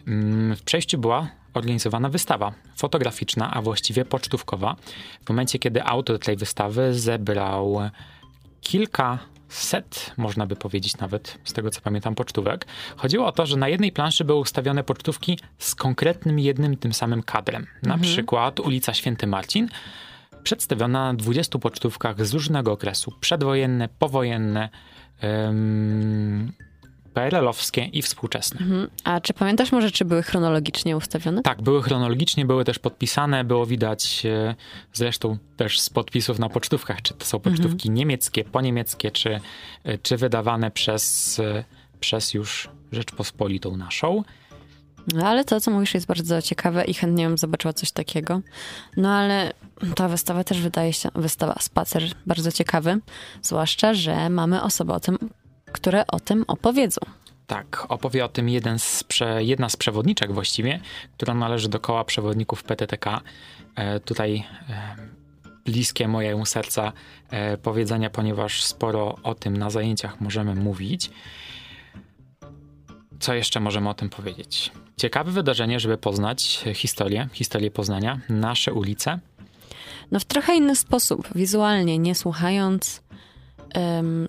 Speaker 3: Mm, W przejściu była organizowana wystawa fotograficzna, a właściwie pocztówkowa. W momencie, kiedy autor tej wystawy zebrał kilkaset, można by powiedzieć nawet, z tego co pamiętam, pocztówek. Chodziło o to, że na jednej planszy były ustawione pocztówki z konkretnym jednym tym samym kadrem. Na przykład ulica Święty Marcin, przedstawiona na 20 pocztówkach z różnego okresu. Przedwojenne, powojenne, um, PRL-owskie i współczesne.
Speaker 2: Mhm. A czy pamiętasz może, czy były chronologicznie ustawione?
Speaker 3: Tak, były chronologicznie, były też podpisane, było widać e, zresztą też z podpisów na pocztówkach, czy to są pocztówki niemieckie, poniemieckie, czy, e, czy wydawane przez, e, przez już Rzeczpospolitą naszą.
Speaker 2: No, ale to, co mówisz, jest bardzo ciekawe i chętnie bym zobaczyła coś takiego. No ale ta wystawa też wydaje się, wystawa Spacer, bardzo ciekawy. Zwłaszcza, że mamy osoby o tym, które o tym opowiedzą.
Speaker 3: Tak, opowie o tym jeden z prze, jedna z przewodniczek właściwie, która należy do koła przewodników PTTK. E, tutaj e, bliskie mojemu serca e, powiedzenia, ponieważ sporo o tym na zajęciach możemy mówić. Co jeszcze możemy o tym powiedzieć? Ciekawe wydarzenie, żeby poznać historię, historię Poznania, nasze ulice.
Speaker 2: No w trochę inny sposób, wizualnie, nie słuchając. Ym,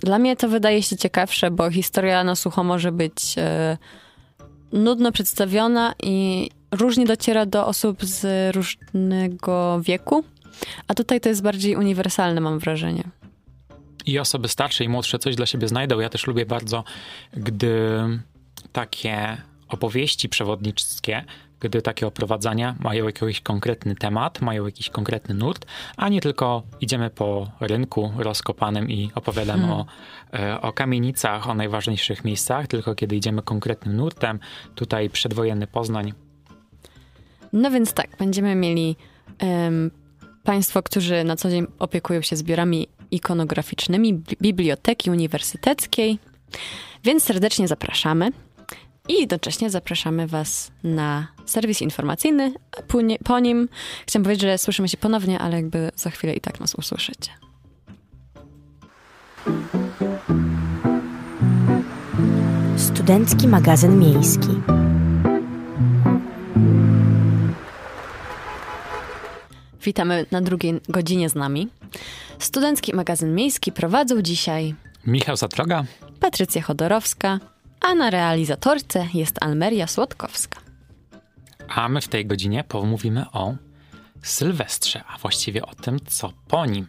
Speaker 2: dla mnie to wydaje się ciekawsze, bo historia na sucho może być e, nudno przedstawiona i różnie dociera do osób z różnego wieku. A tutaj to jest bardziej uniwersalne, mam wrażenie.
Speaker 3: i osoby starsze i młodsze coś dla siebie znajdą. Ja też lubię bardzo, gdy takie opowieści przewodniczskie, gdy takie oprowadzania mają jakiś konkretny temat, mają jakiś konkretny nurt, a nie tylko idziemy po rynku rozkopanym i opowiadamy o, e, o kamienicach, o najważniejszych miejscach, tylko kiedy idziemy konkretnym nurtem, tutaj przedwojenny Poznań,
Speaker 2: No więc tak, będziemy mieli em, Państwo, którzy na co dzień opiekują się zbiorami ikonograficznymi Bi- Biblioteki Uniwersyteckiej, więc serdecznie zapraszamy. I jednocześnie zapraszamy Was na serwis informacyjny. Po nim chciałam powiedzieć, że słyszymy się ponownie, ale jakby za chwilę i tak nas usłyszycie.
Speaker 1: Studencki magazyn miejski.
Speaker 2: Witamy na drugiej godzinie z nami. Studencki magazyn miejski prowadzą dzisiaj
Speaker 3: Michał Zatroga,
Speaker 2: Patrycja Chodorowska, a na realizatorce jest Almeria Słodkowska.
Speaker 3: a my w tej godzinie pomówimy o Sylwestrze, a właściwie o tym, co po nim.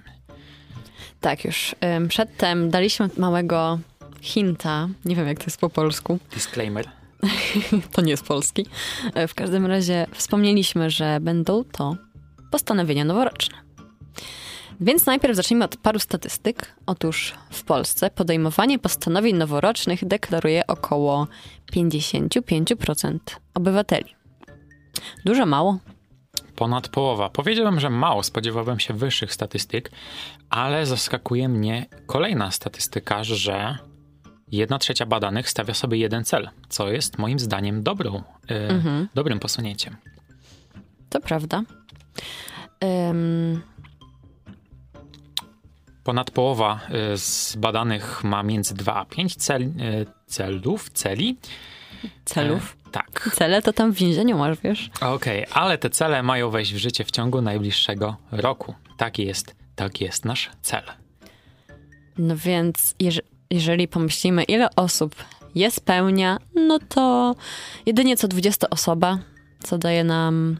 Speaker 2: Tak, już ym, przedtem daliśmy małego hinta. Nie wiem, jak to jest po polsku.
Speaker 3: Disclaimer.
Speaker 2: To nie jest polski. E, W każdym razie wspomnieliśmy, że będą to postanowienia noworoczne. Więc najpierw zacznijmy od paru statystyk. Otóż w Polsce podejmowanie postanowień noworocznych deklaruje około 55% obywateli. Dużo mało.
Speaker 3: Ponad połowa. Powiedziałbym, że mało, spodziewałbym się wyższych statystyk, ale zaskakuje mnie kolejna statystyka, że jedna trzecia badanych stawia sobie jeden cel, co jest moim zdaniem dobrą, e,
Speaker 2: Mhm.
Speaker 3: dobrym posunięciem.
Speaker 2: To prawda. Ym,
Speaker 3: Ponad połowa e, z badanych ma między 2 a 5 cel, e, celów, celi.
Speaker 2: celów.
Speaker 3: E, tak.
Speaker 2: Cele to tam w więzieniu masz, wiesz?
Speaker 3: Okej, ale te cele mają wejść w życie w ciągu najbliższego roku. Taki jest, taki jest nasz cel.
Speaker 2: No więc jeż- jeżeli pomyślimy, ile osób je spełnia, no to jedynie co 20 osoba, co daje nam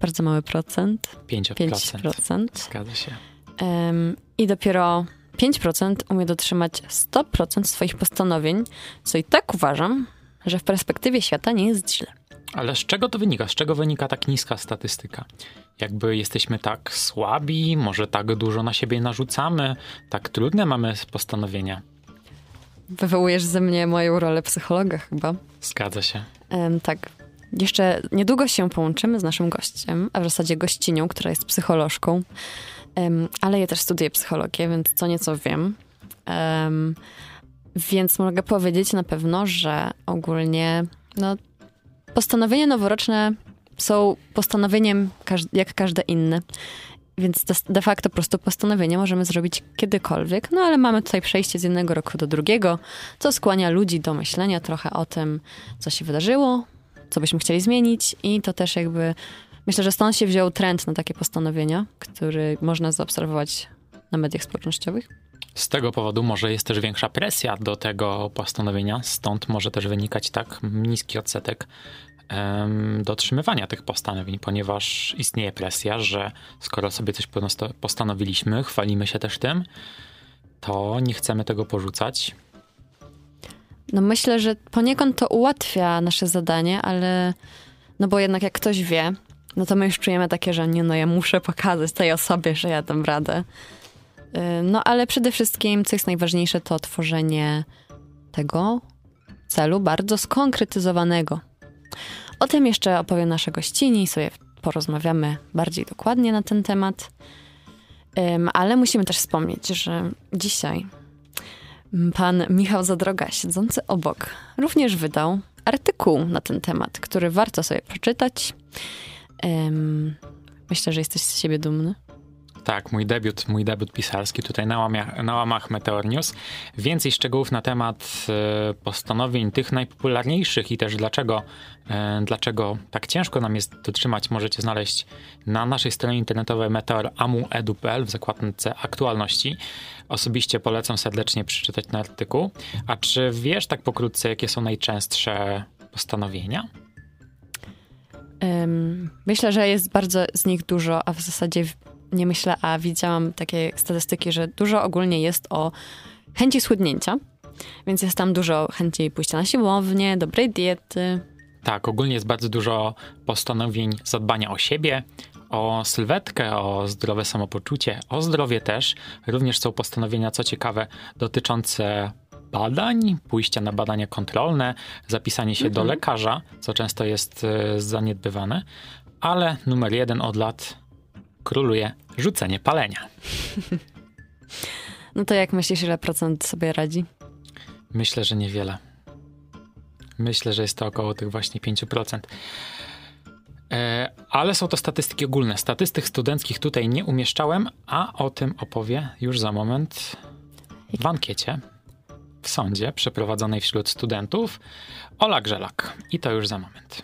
Speaker 2: bardzo mały procent,
Speaker 3: 5%.
Speaker 2: 5%.
Speaker 3: Zgadza się.
Speaker 2: Em, I dopiero 5% umie dotrzymać 100% swoich postanowień, co i tak uważam, że w perspektywie świata nie jest źle.
Speaker 3: Ale z czego to wynika? Z czego wynika tak niska statystyka? Jakby jesteśmy tak słabi, może tak dużo na siebie narzucamy, tak trudne mamy postanowienia.
Speaker 2: Wywołujesz ze mnie moją rolę psychologa chyba.
Speaker 3: Zgadza się.
Speaker 2: Em, tak. Jeszcze niedługo się połączymy z naszym gościem, a w zasadzie gościnią, która jest psycholożką. Em, ale ja też studiuję psychologię, więc co nieco wiem. Em, więc mogę powiedzieć na pewno, że ogólnie no, postanowienia noworoczne są postanowieniem każ- jak każde inne. Więc de facto po prostu postanowienie możemy zrobić kiedykolwiek, no ale mamy tutaj przejście z jednego roku do drugiego, co skłania ludzi do myślenia trochę o tym, co się wydarzyło, co byśmy chcieli zmienić i to też jakby, myślę, że stąd się wziął trend na takie postanowienia, który można zaobserwować na mediach społecznościowych.
Speaker 3: Z tego powodu może jest też większa presja do tego postanowienia, stąd może też wynikać tak niski odsetek em, dotrzymywania tych postanowień, ponieważ istnieje presja, że skoro sobie coś postanowiliśmy, chwalimy się też tym, to nie chcemy tego porzucać.
Speaker 2: No myślę, że poniekąd to ułatwia nasze zadanie, ale no bo jednak jak ktoś wie, no to my już czujemy takie, że nie no, ja muszę pokazać tej osobie, że ja dam radę. Yy, No ale przede wszystkim, co jest najważniejsze, to tworzenie tego celu bardzo skonkretyzowanego. O tym jeszcze opowiem nasza gościni sobie porozmawiamy bardziej dokładnie na ten temat. Ym, Ale musimy też wspomnieć, że dzisiaj Pan Michał Zadroga, siedzący obok, również wydał artykuł na ten temat, który warto sobie przeczytać. Em, myślę, że jesteś z siebie dumny.
Speaker 3: Tak, mój debiut, mój debiut pisarski tutaj na łamach, na łamach Meteor News. Więcej szczegółów na temat e, postanowień tych najpopularniejszych i też dlaczego, e, dlaczego tak ciężko nam jest dotrzymać możecie znaleźć na naszej stronie internetowej meteoramu.edu.pl w zakładce aktualności. Osobiście polecam serdecznie przeczytać ten artykuł. A czy wiesz tak pokrótce, jakie są najczęstsze postanowienia?
Speaker 2: Myślę, że jest bardzo z nich dużo, a w zasadzie nie myślę, a widziałam takie statystyki, że dużo ogólnie jest o chęci schudnięcia. Więc jest tam dużo chęci pójścia na siłownię, dobrej diety.
Speaker 3: Tak, ogólnie jest bardzo dużo postanowień zadbania o siebie, o sylwetkę, o zdrowe samopoczucie, o zdrowie też. Również są postanowienia, co ciekawe, dotyczące badań, pójścia na badania kontrolne, zapisanie się do lekarza, co często jest e, zaniedbywane. Ale numer jeden od lat króluje rzucenie palenia.
Speaker 2: No to jak myślisz, ile procent sobie radzi?
Speaker 3: Myślę, że niewiele. Myślę, że jest to około tych właśnie 5%. E, ale są to statystyki ogólne. Statystyk studenckich tutaj nie umieszczałem, a o tym opowie już za moment w ankiecie w sądzie przeprowadzonej wśród studentów Ola Grzelak. I to już za moment.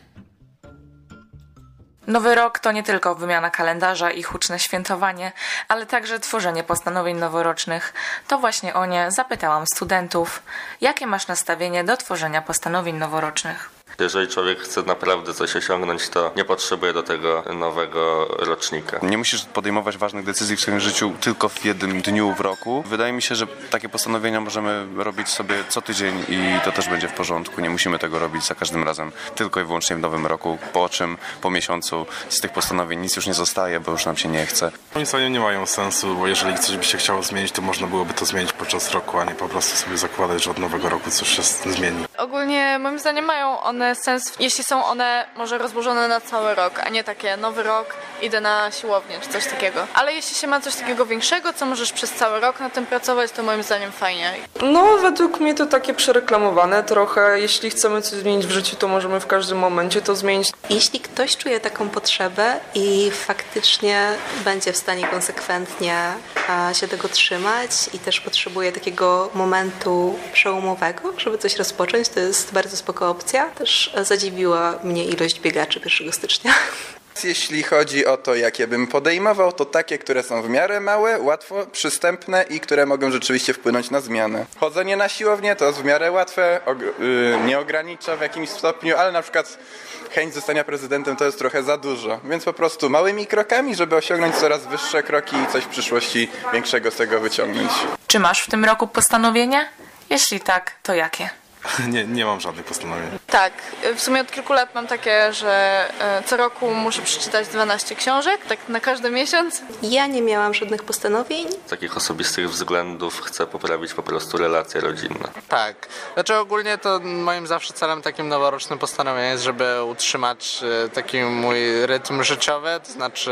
Speaker 4: Nowy rok to nie tylko wymiana kalendarza i huczne świętowanie, ale także tworzenie postanowień noworocznych. To właśnie o nie zapytałam studentów, jakie masz nastawienie do tworzenia postanowień noworocznych.
Speaker 5: Jeżeli człowiek chce naprawdę coś osiągnąć, to nie potrzebuje do tego nowego rocznika.
Speaker 6: Nie musisz podejmować ważnych decyzji w swoim życiu tylko w jednym dniu w roku. Wydaje mi się, że takie postanowienia możemy robić sobie co tydzień i to też będzie w porządku. Nie musimy tego robić za każdym razem tylko i wyłącznie w nowym roku, po czym po miesiącu z tych postanowień nic już nie zostaje, bo już nam się nie chce.
Speaker 7: Moim zdaniem nie mają sensu, bo jeżeli coś by się chciało zmienić, to można byłoby to zmienić podczas roku, a nie po prostu sobie zakładać, że od nowego roku coś się zmieni.
Speaker 8: Ogólnie moim zdaniem mają one one sens, jeśli są one może rozłożone na cały rok, a nie takie nowy rok, idę na siłownię czy coś takiego. Ale jeśli się ma coś takiego większego, co możesz przez cały rok na tym pracować, to moim zdaniem fajnie.
Speaker 9: No, według mnie to takie przereklamowane trochę. Jeśli chcemy coś zmienić w życiu, to możemy w każdym momencie to zmienić.
Speaker 10: Jeśli ktoś czuje taką potrzebę i faktycznie będzie w stanie konsekwentnie się tego trzymać i też potrzebuje takiego momentu przełomowego, żeby coś rozpocząć, to jest bardzo spoko opcja. Też zadziwiła mnie ilość biegaczy 1 stycznia.
Speaker 11: Jeśli chodzi o to, jakie bym podejmował, to takie, które są w miarę małe, łatwo przystępne i które mogą rzeczywiście wpłynąć na zmianę. Chodzenie na siłownię to jest w miarę łatwe, yy, nie ogranicza w jakimś stopniu, ale na przykład chęć zostania prezydentem to jest trochę za dużo. Więc po prostu małymi krokami, żeby osiągnąć coraz wyższe kroki i coś w przyszłości większego z tego wyciągnąć.
Speaker 4: Czy masz w tym roku postanowienia? Jeśli tak, to jakie?
Speaker 7: Nie, nie mam żadnych postanowień.
Speaker 8: Tak, w sumie od kilku lat mam takie, że e, co roku muszę przeczytać 12 książek, tak na każdy miesiąc.
Speaker 10: Ja nie miałam żadnych postanowień.
Speaker 5: Z takich osobistych względów chcę poprawić po prostu relacje rodzinne.
Speaker 12: Tak. Znaczy ogólnie to moim zawsze celem takim noworocznym postanowieniem jest, żeby utrzymać e, taki mój rytm życiowy, to znaczy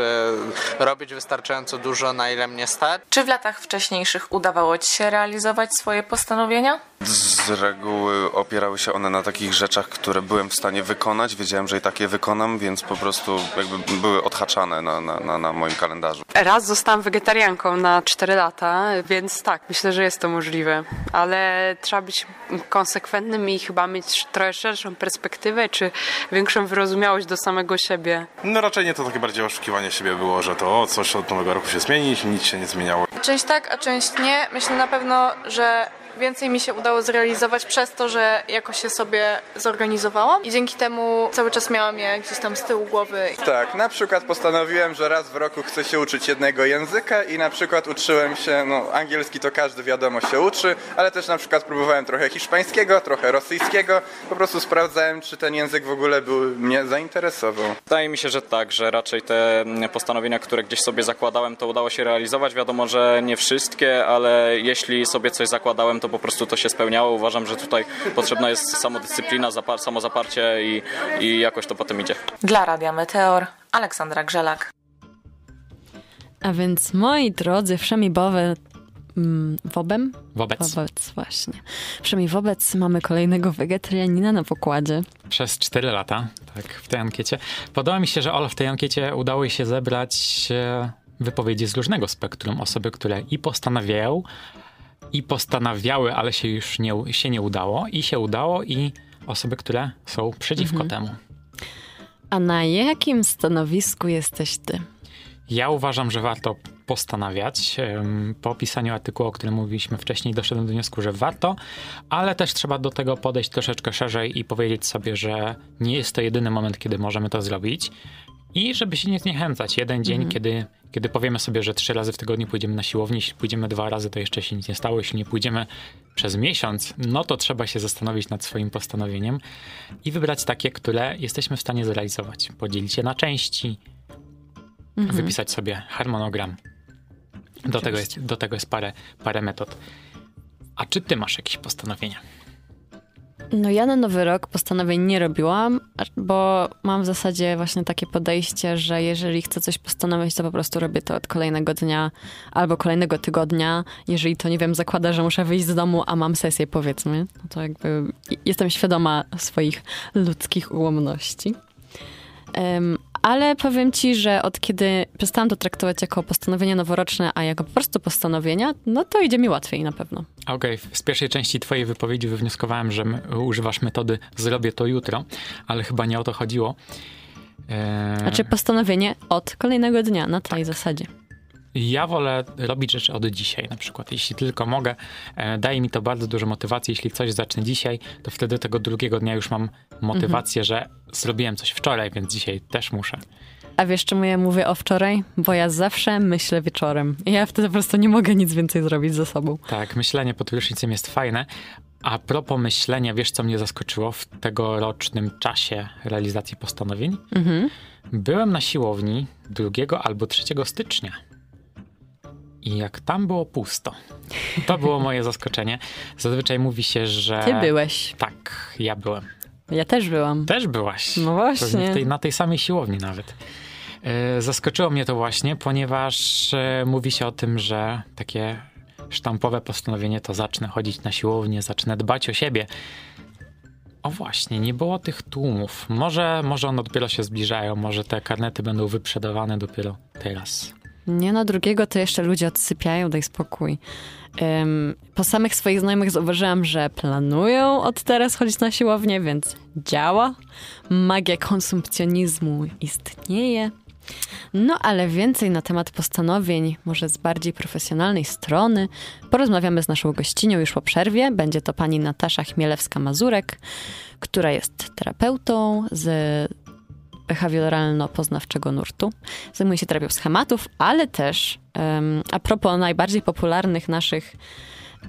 Speaker 12: robić wystarczająco dużo, na ile mnie stać.
Speaker 4: Czy w latach wcześniejszych udawało Ci się realizować swoje postanowienia?
Speaker 6: Z reguły opierały się one na takich rzeczach, które byłem w stanie wykonać. Wiedziałem, że i takie wykonam, więc po prostu jakby były odhaczane na, na, na, na moim kalendarzu.
Speaker 13: Raz zostałam wegetarianką na 4 lata, więc tak, myślę, że jest to możliwe. Ale trzeba być konsekwentnym i chyba mieć trochę szerszą perspektywę, czy większą wyrozumiałość do samego siebie.
Speaker 7: No raczej nie to takie bardziej oszukiwanie siebie było, że to o, coś od nowego roku się zmieni, nic się nie zmieniało.
Speaker 8: Część tak, a część nie. Myślę na pewno, że więcej mi się udało zrealizować przez to, że jakoś się sobie zorganizowałam i dzięki temu cały czas miałam je gdzieś tam z tyłu głowy.
Speaker 11: Tak, na przykład postanowiłem, że raz w roku chcę się uczyć jednego języka i na przykład uczyłem się, no angielski to każdy wiadomo się uczy, ale też na przykład próbowałem trochę hiszpańskiego, trochę rosyjskiego, po prostu sprawdzałem, czy ten język w ogóle był mnie zainteresował.
Speaker 14: Wydaje mi się, że tak, że raczej te postanowienia, które gdzieś sobie zakładałem, to udało się realizować. Wiadomo, że nie wszystkie, ale jeśli sobie coś zakładałem, to po prostu to się spełniało. Uważam, że tutaj potrzebna jest samodyscyplina, zapar, samozaparcie i, i jakoś to potem idzie.
Speaker 4: Dla Radia Meteor, Aleksandra Grzelak.
Speaker 2: A więc moi drodzy, wszemi bowe mm, wobem?
Speaker 3: Wobec.
Speaker 2: Wobec, właśnie. Przynajmniej wobec mamy kolejnego wegetarianina na pokładzie.
Speaker 3: Przez 4 lata, tak, w tej ankiecie. Podoba mi się, że Ola w tej ankiecie udało jej się zebrać e, wypowiedzi z różnego spektrum. Osoby, które i postanawiają, i postanawiały, ale się już nie, się nie udało, i się udało, i osoby, które są przeciwko
Speaker 2: Mhm.
Speaker 3: temu.
Speaker 2: A na jakim stanowisku jesteś ty?
Speaker 3: Ja uważam, że warto postanawiać. Po opisaniu artykułu, o którym mówiliśmy wcześniej, doszedłem do wniosku, że warto, ale też trzeba do tego podejść troszeczkę szerzej i powiedzieć sobie, że nie jest to jedyny moment, kiedy możemy to zrobić. I żeby się nie zniechęcać. Jeden dzień,
Speaker 2: Mhm.
Speaker 3: kiedy, kiedy powiemy sobie, że trzy razy w tygodniu pójdziemy na siłownię, jeśli pójdziemy dwa razy, to jeszcze się nic nie stało. Jeśli nie pójdziemy przez miesiąc, no to trzeba się zastanowić nad swoim postanowieniem i wybrać takie, które jesteśmy w stanie zrealizować. Podzielić je na części,
Speaker 2: Mhm.
Speaker 3: wypisać sobie harmonogram. Do tego jest, do tego jest parę, parę metod. A czy ty masz jakieś postanowienia?
Speaker 2: No ja na Nowy Rok postanowień nie robiłam, bo mam w zasadzie właśnie takie podejście, że jeżeli chcę coś postanowić, to po prostu robię to od kolejnego dnia albo kolejnego tygodnia. Jeżeli to, nie wiem, zakłada, że muszę wyjść z domu, a mam sesję, powiedzmy, no to jakby jestem świadoma swoich ludzkich ułomności. Em, ale powiem ci, że od kiedy przestałam to traktować jako postanowienia noworoczne, a jako po prostu postanowienia, no to idzie mi łatwiej na pewno.
Speaker 3: Okej, z pierwszej części twojej wypowiedzi wywnioskowałem, że używasz metody zrobię to jutro, ale chyba nie o to chodziło. Eee,
Speaker 2: Znaczy postanowienie od kolejnego dnia, na tej zasadzie.
Speaker 3: Ja wolę robić rzeczy od dzisiaj na przykład. Jeśli tylko mogę, e, daje mi to bardzo dużo motywacji. Jeśli coś zacznę dzisiaj, to wtedy tego drugiego dnia już mam motywację, że zrobiłem coś wczoraj, więc dzisiaj też muszę.
Speaker 2: A wiesz, czemu ja mówię o wczoraj? Bo ja zawsze myślę wieczorem. I ja wtedy po prostu nie mogę nic więcej zrobić ze sobą.
Speaker 3: Tak, myślenie pod prysznicem jest fajne. A propos myślenia, wiesz co mnie zaskoczyło w tegorocznym czasie realizacji postanowień?
Speaker 2: Mhm.
Speaker 3: Byłem na siłowni 2 albo 3 stycznia. I jak tam było pusto. To było moje zaskoczenie. Zazwyczaj mówi się, że.
Speaker 2: Ty byłeś.
Speaker 3: Tak, ja byłem.
Speaker 2: Ja też byłam.
Speaker 3: Też byłaś.
Speaker 2: No właśnie.
Speaker 3: Tej, na tej samej siłowni nawet. E, Zaskoczyło mnie to właśnie, ponieważ e, mówi się o tym, że takie sztampowe postanowienie to zacznę chodzić na siłownię, zacznę dbać o siebie. O właśnie, nie było tych tłumów. Może, może one dopiero się zbliżają, może te karnety będą wyprzedawane dopiero teraz.
Speaker 2: Nie no, drugiego to jeszcze ludzie odsypiają, daj spokój. Ym, po samych swoich znajomych zauważyłam, że planują od teraz chodzić na siłownię, więc działa. Magia konsumpcjonizmu istnieje. No ale więcej na temat postanowień, może z bardziej profesjonalnej strony, porozmawiamy z naszą gościnią już po przerwie. Będzie to pani Natasza Chmielewska-Mazurek, która jest terapeutą z behawioralno-poznawczego nurtu. Zajmuje się terapią schematów, ale też um, a propos najbardziej popularnych naszych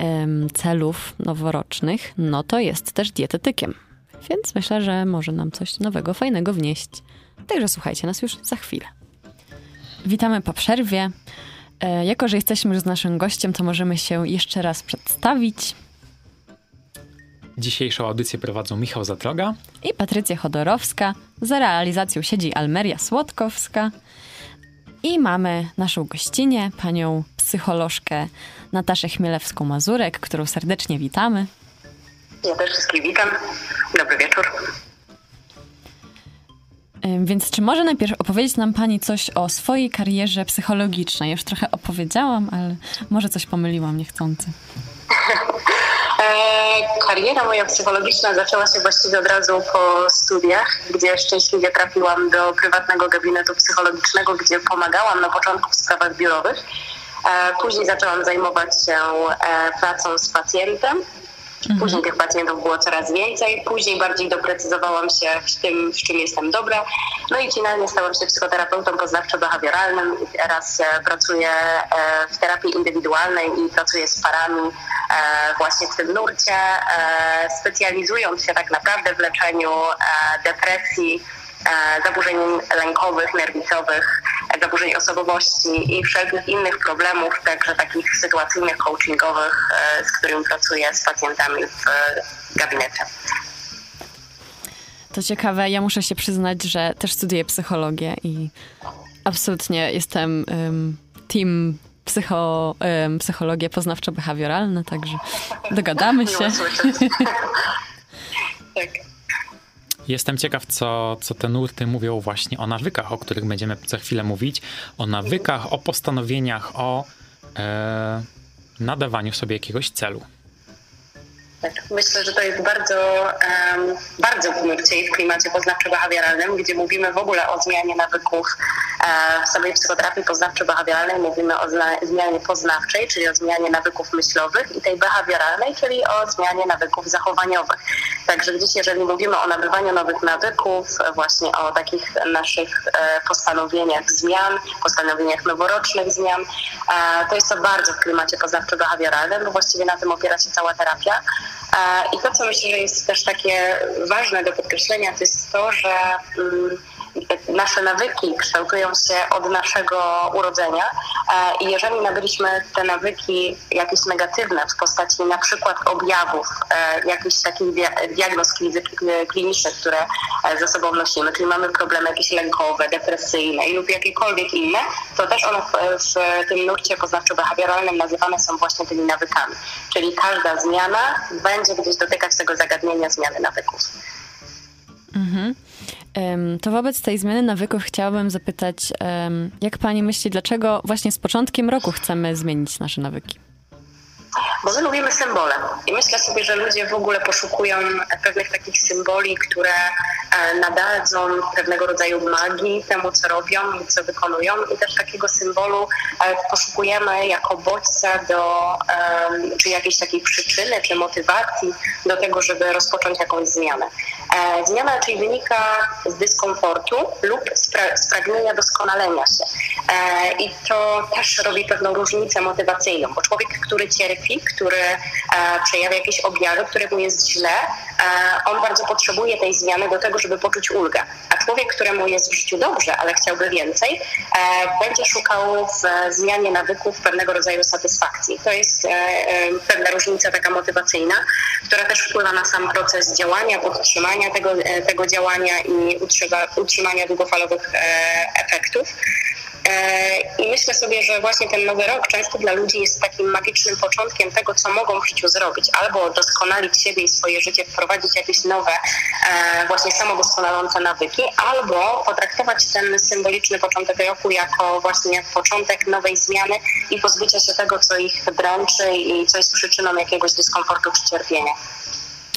Speaker 2: um, celów noworocznych, no to jest też dietetykiem. Więc myślę, że może nam coś nowego, fajnego wnieść. Także słuchajcie nas już za chwilę. Witamy po przerwie. E, jako, że jesteśmy już z naszym gościem, to możemy się jeszcze raz przedstawić.
Speaker 3: Dzisiejszą audycję prowadzą Michał Zatroga
Speaker 2: i Patrycja Chodorowska. Za realizacją siedzi Almeria Słodkowska. I mamy naszą gościnę, panią psycholożkę Nataszę Chmielewską-Mazurek, którą serdecznie witamy.
Speaker 15: Ja też wszystkich witam. Dobry wieczór.
Speaker 2: Więc czy może najpierw opowiedzieć nam Pani coś o swojej karierze psychologicznej? Już trochę opowiedziałam, ale może coś pomyliłam niechcący.
Speaker 15: Kariera moja psychologiczna zaczęła się właściwie od razu po studiach, gdzie szczęśliwie trafiłam do prywatnego gabinetu psychologicznego, gdzie pomagałam na początku w sprawach biurowych. E, później zaczęłam zajmować się e, pracą z pacjentem. Później tych pacjentów było coraz więcej, później bardziej doprecyzowałam się w tym, w czym jestem dobra. No i finalnie stałam się psychoterapeutą poznawczo-behawioralnym i teraz pracuję w terapii indywidualnej i pracuję z parami właśnie w tym nurcie, specjalizując się tak naprawdę w leczeniu depresji, zaburzeń lękowych, nerwicowych, zaburzeń osobowości i wszelkich innych problemów, także takich sytuacyjnych, coachingowych, z którymi pracuję z pacjentami w gabinecie.
Speaker 2: To ciekawe, ja muszę się przyznać, że też studiuję psychologię i absolutnie jestem um, team psycho, um, psychologia poznawczo-behawioralna, także dogadamy się.
Speaker 15: tak.
Speaker 3: Jestem ciekaw, co, co te nurty mówią właśnie o nawykach, o których będziemy za chwilę mówić. O nawykach, o postanowieniach, o e, nadawaniu sobie jakiegoś celu.
Speaker 15: Tak, myślę, że to jest bardzo, um, bardzo w nurcie i w klimacie poznawczo-behawioralnym, gdzie mówimy w ogóle o zmianie nawyków e, w samej psychoterapii poznawczo-behawioralnej, mówimy o zmianie poznawczej, czyli o zmianie nawyków myślowych i tej behawioralnej, czyli o zmianie nawyków zachowaniowych. Także gdzieś, jeżeli mówimy o nabywaniu nowych nawyków, właśnie o takich naszych e, postanowieniach zmian, postanowieniach noworocznych zmian, e, to jest to bardzo w klimacie poznawczo-behawioralnym, bo właściwie na tym opiera się cała terapia. I to, co myślę, że jest też takie ważne do podkreślenia, to jest to, że nasze nawyki kształtują się od naszego urodzenia i jeżeli nabyliśmy te nawyki jakieś negatywne w postaci na przykład objawów, jakichś takich diagnoz klinicznych, które ze sobą nosimy, czyli mamy problemy jakieś lękowe, depresyjne lub jakiekolwiek inne, to też one w, w tym nurcie poznawczo-behawioralnym nazywane są właśnie tymi nawykami. Czyli każda zmiana będzie gdzieś dotykać tego zagadnienia zmiany nawyków.
Speaker 2: Mhm. To wobec tej zmiany nawyków chciałabym zapytać, jak pani myśli, dlaczego właśnie z początkiem roku chcemy zmienić nasze nawyki?
Speaker 15: Bo my lubimy symbole i myślę sobie, że ludzie w ogóle poszukują pewnych takich symboli, które nadadzą pewnego rodzaju magii temu, co robią i co wykonują i też takiego symbolu poszukujemy jako bodźca do, czy jakiejś takiej przyczyny, czy motywacji do tego, żeby rozpocząć jakąś zmianę. Zmiana czyli wynika z dyskomfortu lub z pragnienia doskonalenia się. I to też robi pewną różnicę motywacyjną, bo człowiek, który cierpi, który przejawia jakieś objawy, któremu jest źle, on bardzo potrzebuje tej zmiany do tego, żeby poczuć ulgę. A człowiek, któremu jest w życiu dobrze, ale chciałby więcej, będzie szukał w zmianie nawyków pewnego rodzaju satysfakcji. To jest pewna różnica taka motywacyjna, która też wpływa na sam proces działania, podtrzymania utrzymania tego, e, tego działania i utrzyma, utrzymania długofalowych e, efektów. E, I myślę sobie, że właśnie ten nowy rok często dla ludzi jest takim magicznym początkiem tego, co mogą w życiu zrobić. Albo doskonalić siebie i swoje życie, wprowadzić jakieś nowe, właśnie samodoskonalące nawyki, albo potraktować ten symboliczny początek roku jako właśnie początek nowej zmiany i pozbycia się tego, co ich dręczy i co jest przyczyną jakiegoś dyskomfortu czy cierpienia.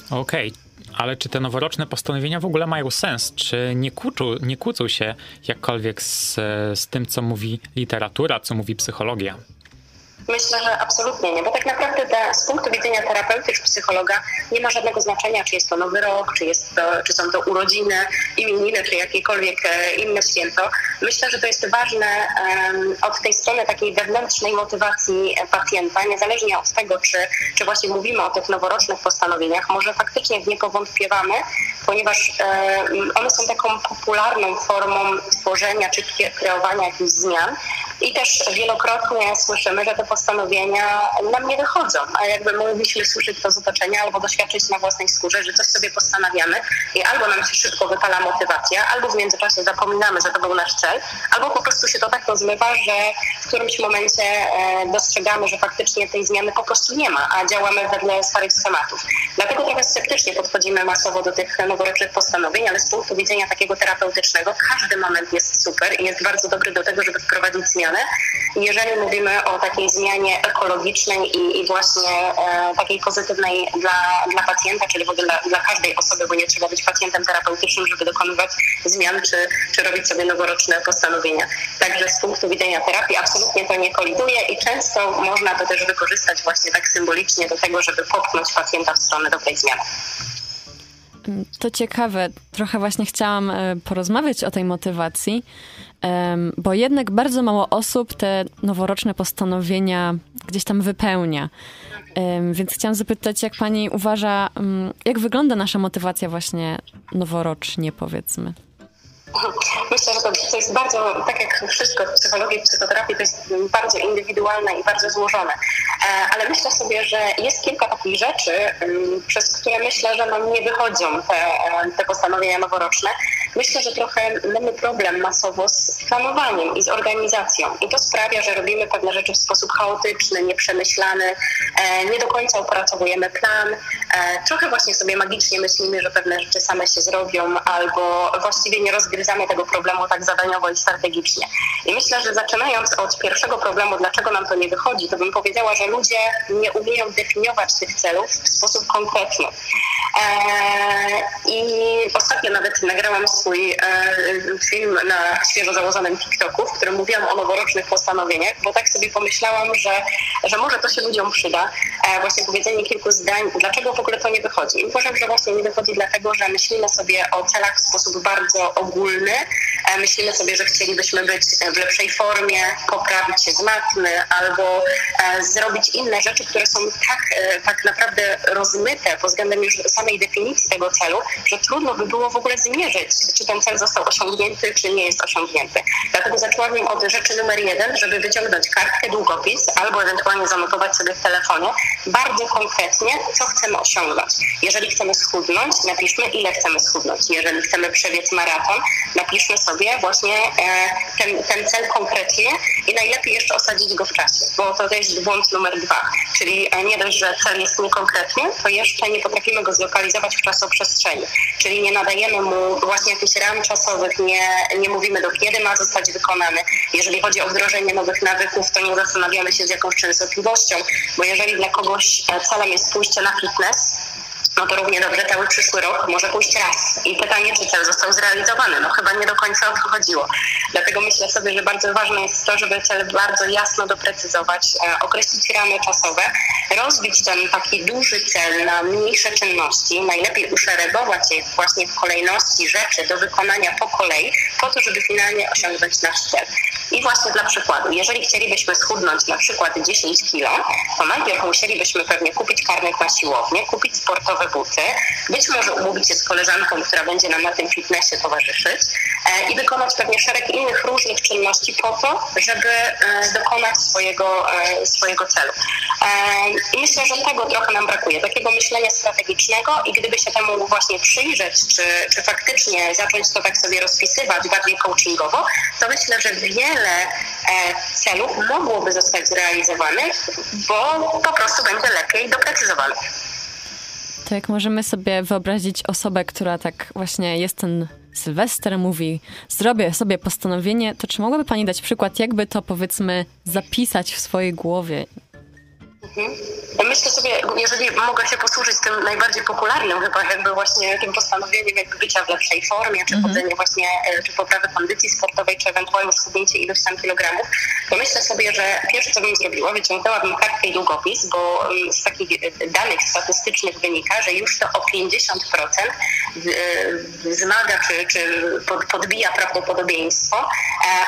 Speaker 3: Okej, ale czy te noworoczne postanowienia w ogóle mają sens? Czy nie, kłócą, nie kłócą się jakkolwiek z, z tym, co mówi literatura, co mówi psychologia?
Speaker 15: Myślę, że absolutnie nie, bo tak naprawdę z punktu widzenia terapeuty czy psychologa nie ma żadnego znaczenia, czy jest to nowy rok, czy, jest to, czy są to urodziny, imieniny, czy jakiekolwiek e, inne święto. Myślę, że to jest ważne um, od tej strony takiej wewnętrznej motywacji pacjenta, niezależnie od tego, czy, czy właśnie mówimy o tych noworocznych postanowieniach, może faktycznie w nie powątpiewamy, ponieważ um, one są taką popularną formą tworzenia czy kreowania jakichś zmian i też wielokrotnie słyszymy, że te postanowienia nam nie wychodzą, a jakby mogliśmy słyszeć to z otoczenia albo doświadczyć na własnej skórze, że coś sobie postanawiamy i albo nam się szybko wypala motywacja, albo w międzyczasie zapominamy, że to był nasz cel, albo po prostu się to tak rozmywa, że w którymś momencie e, dostrzegamy, że faktycznie tej zmiany po prostu nie ma, a działamy wedle starych schematów. Dlatego trochę sceptycznie podchodzimy masowo do tych noworocznych postanowień, ale z punktu widzenia takiego terapeutycznego każdy moment jest super i jest bardzo dobry do tego, żeby wprowadzić zmianę. Jeżeli mówimy o takiej zmianie ekologicznej i, i właśnie e, takiej pozytywnej dla, dla pacjenta, czyli w ogóle dla, dla każdej osoby, bo nie trzeba być pacjentem terapeutycznym, żeby dokonywać zmian czy, czy robić sobie noworoczne postanowienia. Także z punktu widzenia terapii absolutnie to nie koliduje i często można to też wykorzystać właśnie tak symbolicznie do tego, żeby popchnąć pacjenta w stronę dobrej zmiany.
Speaker 2: To ciekawe. Trochę właśnie chciałam e, porozmawiać o tej motywacji, bo jednak bardzo mało osób te noworoczne postanowienia gdzieś tam wypełnia. Więc chciałam zapytać, jak pani uważa, mm, jak wygląda nasza motywacja właśnie noworocznie, powiedzmy?
Speaker 15: Myślę, że to, to jest bardzo, tak jak wszystko w psychologii, w psychoterapii, to jest bardzo indywidualne i bardzo złożone. E, ale myślę sobie, że jest kilka takich rzeczy, przez które myślę, że nam nie wychodzą te, e, te postanowienia noworoczne. Myślę, że trochę mamy problem masowo z planowaniem i z organizacją. I to sprawia, że robimy pewne rzeczy w sposób chaotyczny, nieprzemyślany, e, nie do końca opracowujemy plan. Trochę właśnie sobie magicznie myślimy, że pewne rzeczy same się zrobią, albo właściwie nie rozgryzamy tego problemu tak zadaniowo i strategicznie. I myślę, że zaczynając od pierwszego problemu, dlaczego nam to nie wychodzi, to bym powiedziała, że ludzie nie umieją definiować tych celów w sposób konkretny. Eee, I ostatnio nawet nagrałam swój e, film na świeżo założonym TikToku, w którym mówiłam o noworocznych postanowieniach, bo tak sobie pomyślałam, że, że może to się ludziom przyda. E, właśnie powiedzenie kilku zdań, dlaczego w ogóle to nie wychodzi. I uważam, że właśnie nie wychodzi dlatego, że myślimy sobie o celach w sposób bardzo ogólny. E, myślimy sobie, że chcielibyśmy być w lepszej formie, poprawić się z matmy albo zrobić inne rzeczy, które są tak, tak naprawdę rozmyte pod względem już samej definicji tego celu, że trudno by było w ogóle zmierzyć, czy ten cel został osiągnięty, czy nie jest osiągnięty. Dlatego zaczęłam od rzeczy numer jeden, żeby wyciągnąć kartkę, długopis albo ewentualnie zanotować sobie w telefonie bardzo konkretnie, co chcemy osiągnąć. Jeżeli chcemy schudnąć, napiszmy, ile chcemy schudnąć. Jeżeli chcemy przebiec maraton, napiszmy sobie właśnie e, ten, ten cel konkretnie i najlepiej jeszcze osadzić go w czasie, bo to jest błąd numer dwa. Czyli e, nie dość, że cel jest niekonkretny, to jeszcze nie potrafimy go zlokalizować w czasoprzestrzeni. Czyli nie nadajemy mu właśnie jakichś ram czasowych, nie, nie mówimy do kiedy ma zostać wykonany. Jeżeli chodzi o wdrożenie nowych nawyków, to nie zastanawiamy się z jakąś częstotliwością, bo jeżeli dla kogoś e, celem jest pójście na fitness, no to równie dobrze cały przyszły rok może pójść raz. I pytanie, czy cel został zrealizowany? No chyba nie do końca o to chodziło. Dlatego myślę sobie, że bardzo ważne jest to, żeby cel bardzo jasno doprecyzować, e, określić ramy czasowe, rozbić ten taki duży cel na mniejsze czynności, najlepiej uszeregować je właśnie w kolejności rzeczy do wykonania po kolei, po to, żeby finalnie osiągnąć nasz cel. I właśnie dla przykładu, jeżeli chcielibyśmy schudnąć na przykład 10 kilo, to najpierw musielibyśmy pewnie kupić karnet na siłownię, kupić sportowe buty, być może umówić się z koleżanką, która będzie nam na tym fitnessie towarzyszyć e, i wykonać pewnie szereg innych różnych czynności po to, żeby e, dokonać swojego, e, swojego celu. I myślę, że tego trochę nam brakuje, takiego myślenia strategicznego i gdyby się temu właśnie przyjrzeć, czy, czy faktycznie zacząć to tak sobie rozpisywać bardziej coachingowo, to myślę, że wiele celów mogłoby zostać zrealizowanych, bo po prostu będzie lepiej doprecyzowanych.
Speaker 2: To jak możemy sobie wyobrazić osobę, która tak właśnie jest ten Sylwester, mówi zrobię sobie postanowienie, to czy mogłaby Pani dać przykład, jakby to powiedzmy zapisać w swojej głowie?
Speaker 15: Mhm. Myślę sobie, jeżeli mogę się posłużyć tym najbardziej popularnym chyba jakby właśnie tym postanowieniem jakby bycia w lepszej formie, czy
Speaker 2: Mhm.
Speaker 15: chodzenie właśnie, e, czy poprawy kondycji sportowej, czy ewentualnie schudnięcie ilość tam kilogramów, to myślę sobie, że pierwsze co bym zrobiła, wyciągnęłabym kartkę i długopis, bo mm, z takich e, danych statystycznych wynika, że już to o 50% w- e, wzmaga, czy, czy pod- podbija prawdopodobieństwo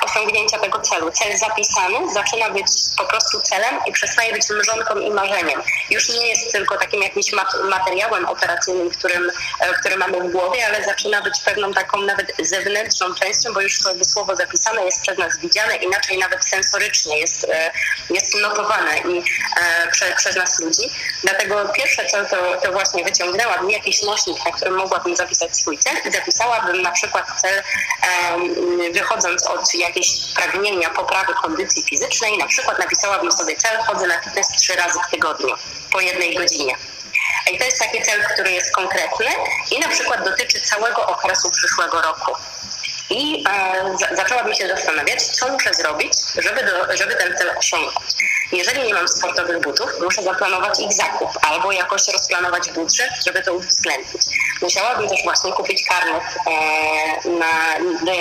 Speaker 15: osiągnięcia tego celu. Cel zapisany zaczyna być po prostu celem i przestaje być mrzonką i marzeniem. Już nie jest tylko takim jakimś mat- materiałem operacyjnym, którym, e, który mamy w głowie, ale zaczyna być pewną taką nawet zewnętrzną częścią, bo już to słowo zapisane jest przez nas widziane, inaczej nawet sensorycznie jest, e, jest notowane i e, prze, przez nas ludzi. Dlatego pierwsze co to, to właśnie wyciągnęłabym jakiś nośnik, na którym mogłabym zapisać swój cel i zapisałabym na przykład cel wychodząc od jakiejś pragnienia poprawy kondycji fizycznej, na przykład napisałabym sobie cel, chodzę na fitness trzy razy w tygodniu, po jednej godzinie. I to jest taki cel, który jest konkretny i na przykład dotyczy całego okresu przyszłego roku. I e, za, zaczęłabym się zastanawiać, co muszę zrobić, żeby, do, żeby ten cel osiągnąć. Jeżeli nie mam sportowych butów, muszę zaplanować ich zakup albo jakoś rozplanować budżet, żeby to uwzględnić. Musiałabym też właśnie kupić karnet e, na, do,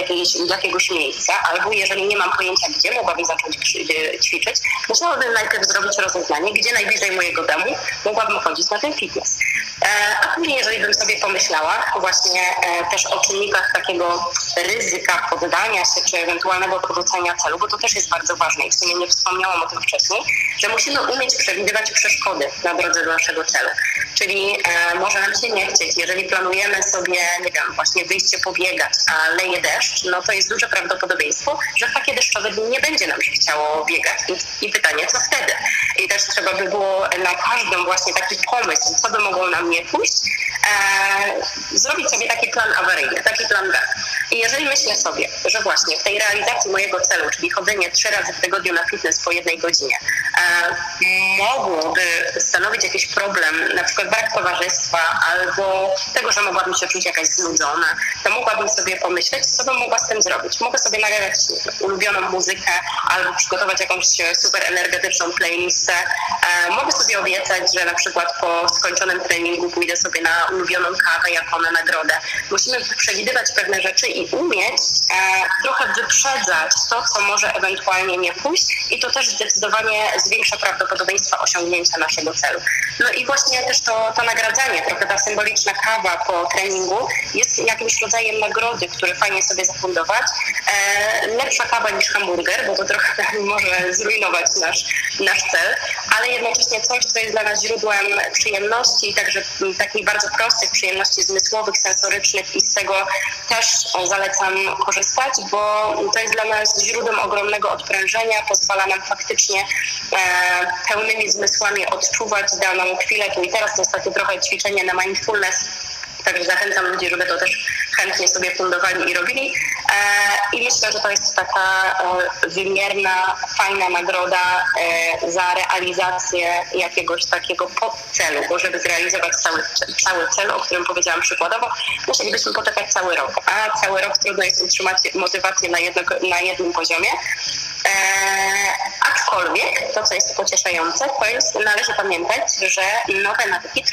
Speaker 15: do jakiegoś miejsca, albo jeżeli nie mam pojęcia, gdzie mogłabym zacząć e, ćwiczyć, musiałabym najpierw zrobić rozeznanie, gdzie najbliżej mojego domu mogłabym chodzić na ten fitness. E, a później, jeżeli bym sobie pomyślała właśnie e, też o czynnikach takiego ryzyka poddania się, czy ewentualnego porzucenia celu, bo to też jest bardzo ważne i w sumie nie wspomniałam o tym wcześniej, że musimy umieć przewidywać przeszkody na drodze do naszego celu. Czyli e, może nam się nie chcieć, jeżeli planujemy sobie, nie wiem, właśnie wyjście pobiegać, a leje deszcz, no to jest duże prawdopodobieństwo, że w takie deszczowe dni nie będzie nam się chciało biegać i, i pytanie, co wtedy? I też trzeba by było na każdą właśnie taki pomysł, co by mogło nam nie pójść, e, zrobić sobie taki plan awaryjny, taki plan B. I jeżeli myślę sobie, że właśnie w tej realizacji mojego celu, czyli chodzenie trzy razy w tygodniu na fitness po jednej godzinie, e, mogłoby stanowić jakiś problem, na przykład brak towarzystwa albo tego, że mogłabym się czuć jakaś znudzona, to mogłabym sobie pomyśleć, co bym mogła z tym zrobić. Mogę sobie nagrać ulubioną muzykę albo przygotować jakąś super energetyczną playlistę. E, mogę sobie obiecać, że na przykład po skończonym treningu pójdę sobie na ulubioną kawę jako na nagrodę. Musimy przewidywać pewne rzeczy i umieć e, trochę wyprzedzać to, co może ewentualnie nie pójść i to też zdecydowanie zwiększa prawdopodobieństwo osiągnięcia naszego celu. No i właśnie też to, to nagradzanie, trochę ta symboliczna kawa po treningu jest jakimś rodzajem nagrody, który fajnie sobie zafundować. E, lepsza kawa niż hamburger, bo to trochę może zrujnować nasz, nasz cel, ale jednocześnie coś, co jest dla nas źródłem przyjemności także takich bardzo prostych przyjemności zmysłowych, sensorycznych i z tego też e, korzystać, bo to jest dla nas źródłem ogromnego odprężenia, pozwala nam faktycznie e, pełnymi zmysłami odczuwać daną chwilę tu i teraz. To jest takie trochę ćwiczenie na mindfulness, Także zachęcam ludzi, żeby to też chętnie sobie fundowali i robili. E, I myślę, że to jest taka e, wymierna, fajna nagroda e, za realizację jakiegoś takiego podcelu, bo żeby zrealizować cały, cały cel, o którym powiedziałam przykładowo, musielibyśmy poczekać cały rok. A cały rok trudno jest utrzymać motywację na, jedno, na jednym poziomie. E, aczkolwiek to, co jest pocieszające, to jest, należy pamiętać, że nowe nawyki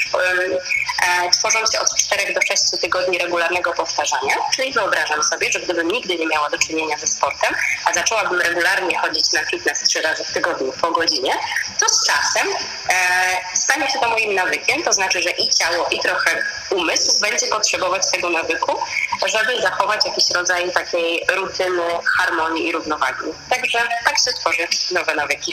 Speaker 15: e, tworzą się od 4 do 6 tygodni regularnego powtarzania. Czyli wyobrażam sobie, że gdybym nigdy nie miała do czynienia ze sportem, a zaczęłabym regularnie chodzić na fitness 3 razy w tygodniu po godzinie, to z czasem e, stanie się to moim nawykiem, to znaczy, że i ciało, i trochę umysł będzie potrzebować tego nawyku, żeby zachować jakiś rodzaj takiej rutyny, harmonii i równowagi. Także tak się tworzy nowe nawyki.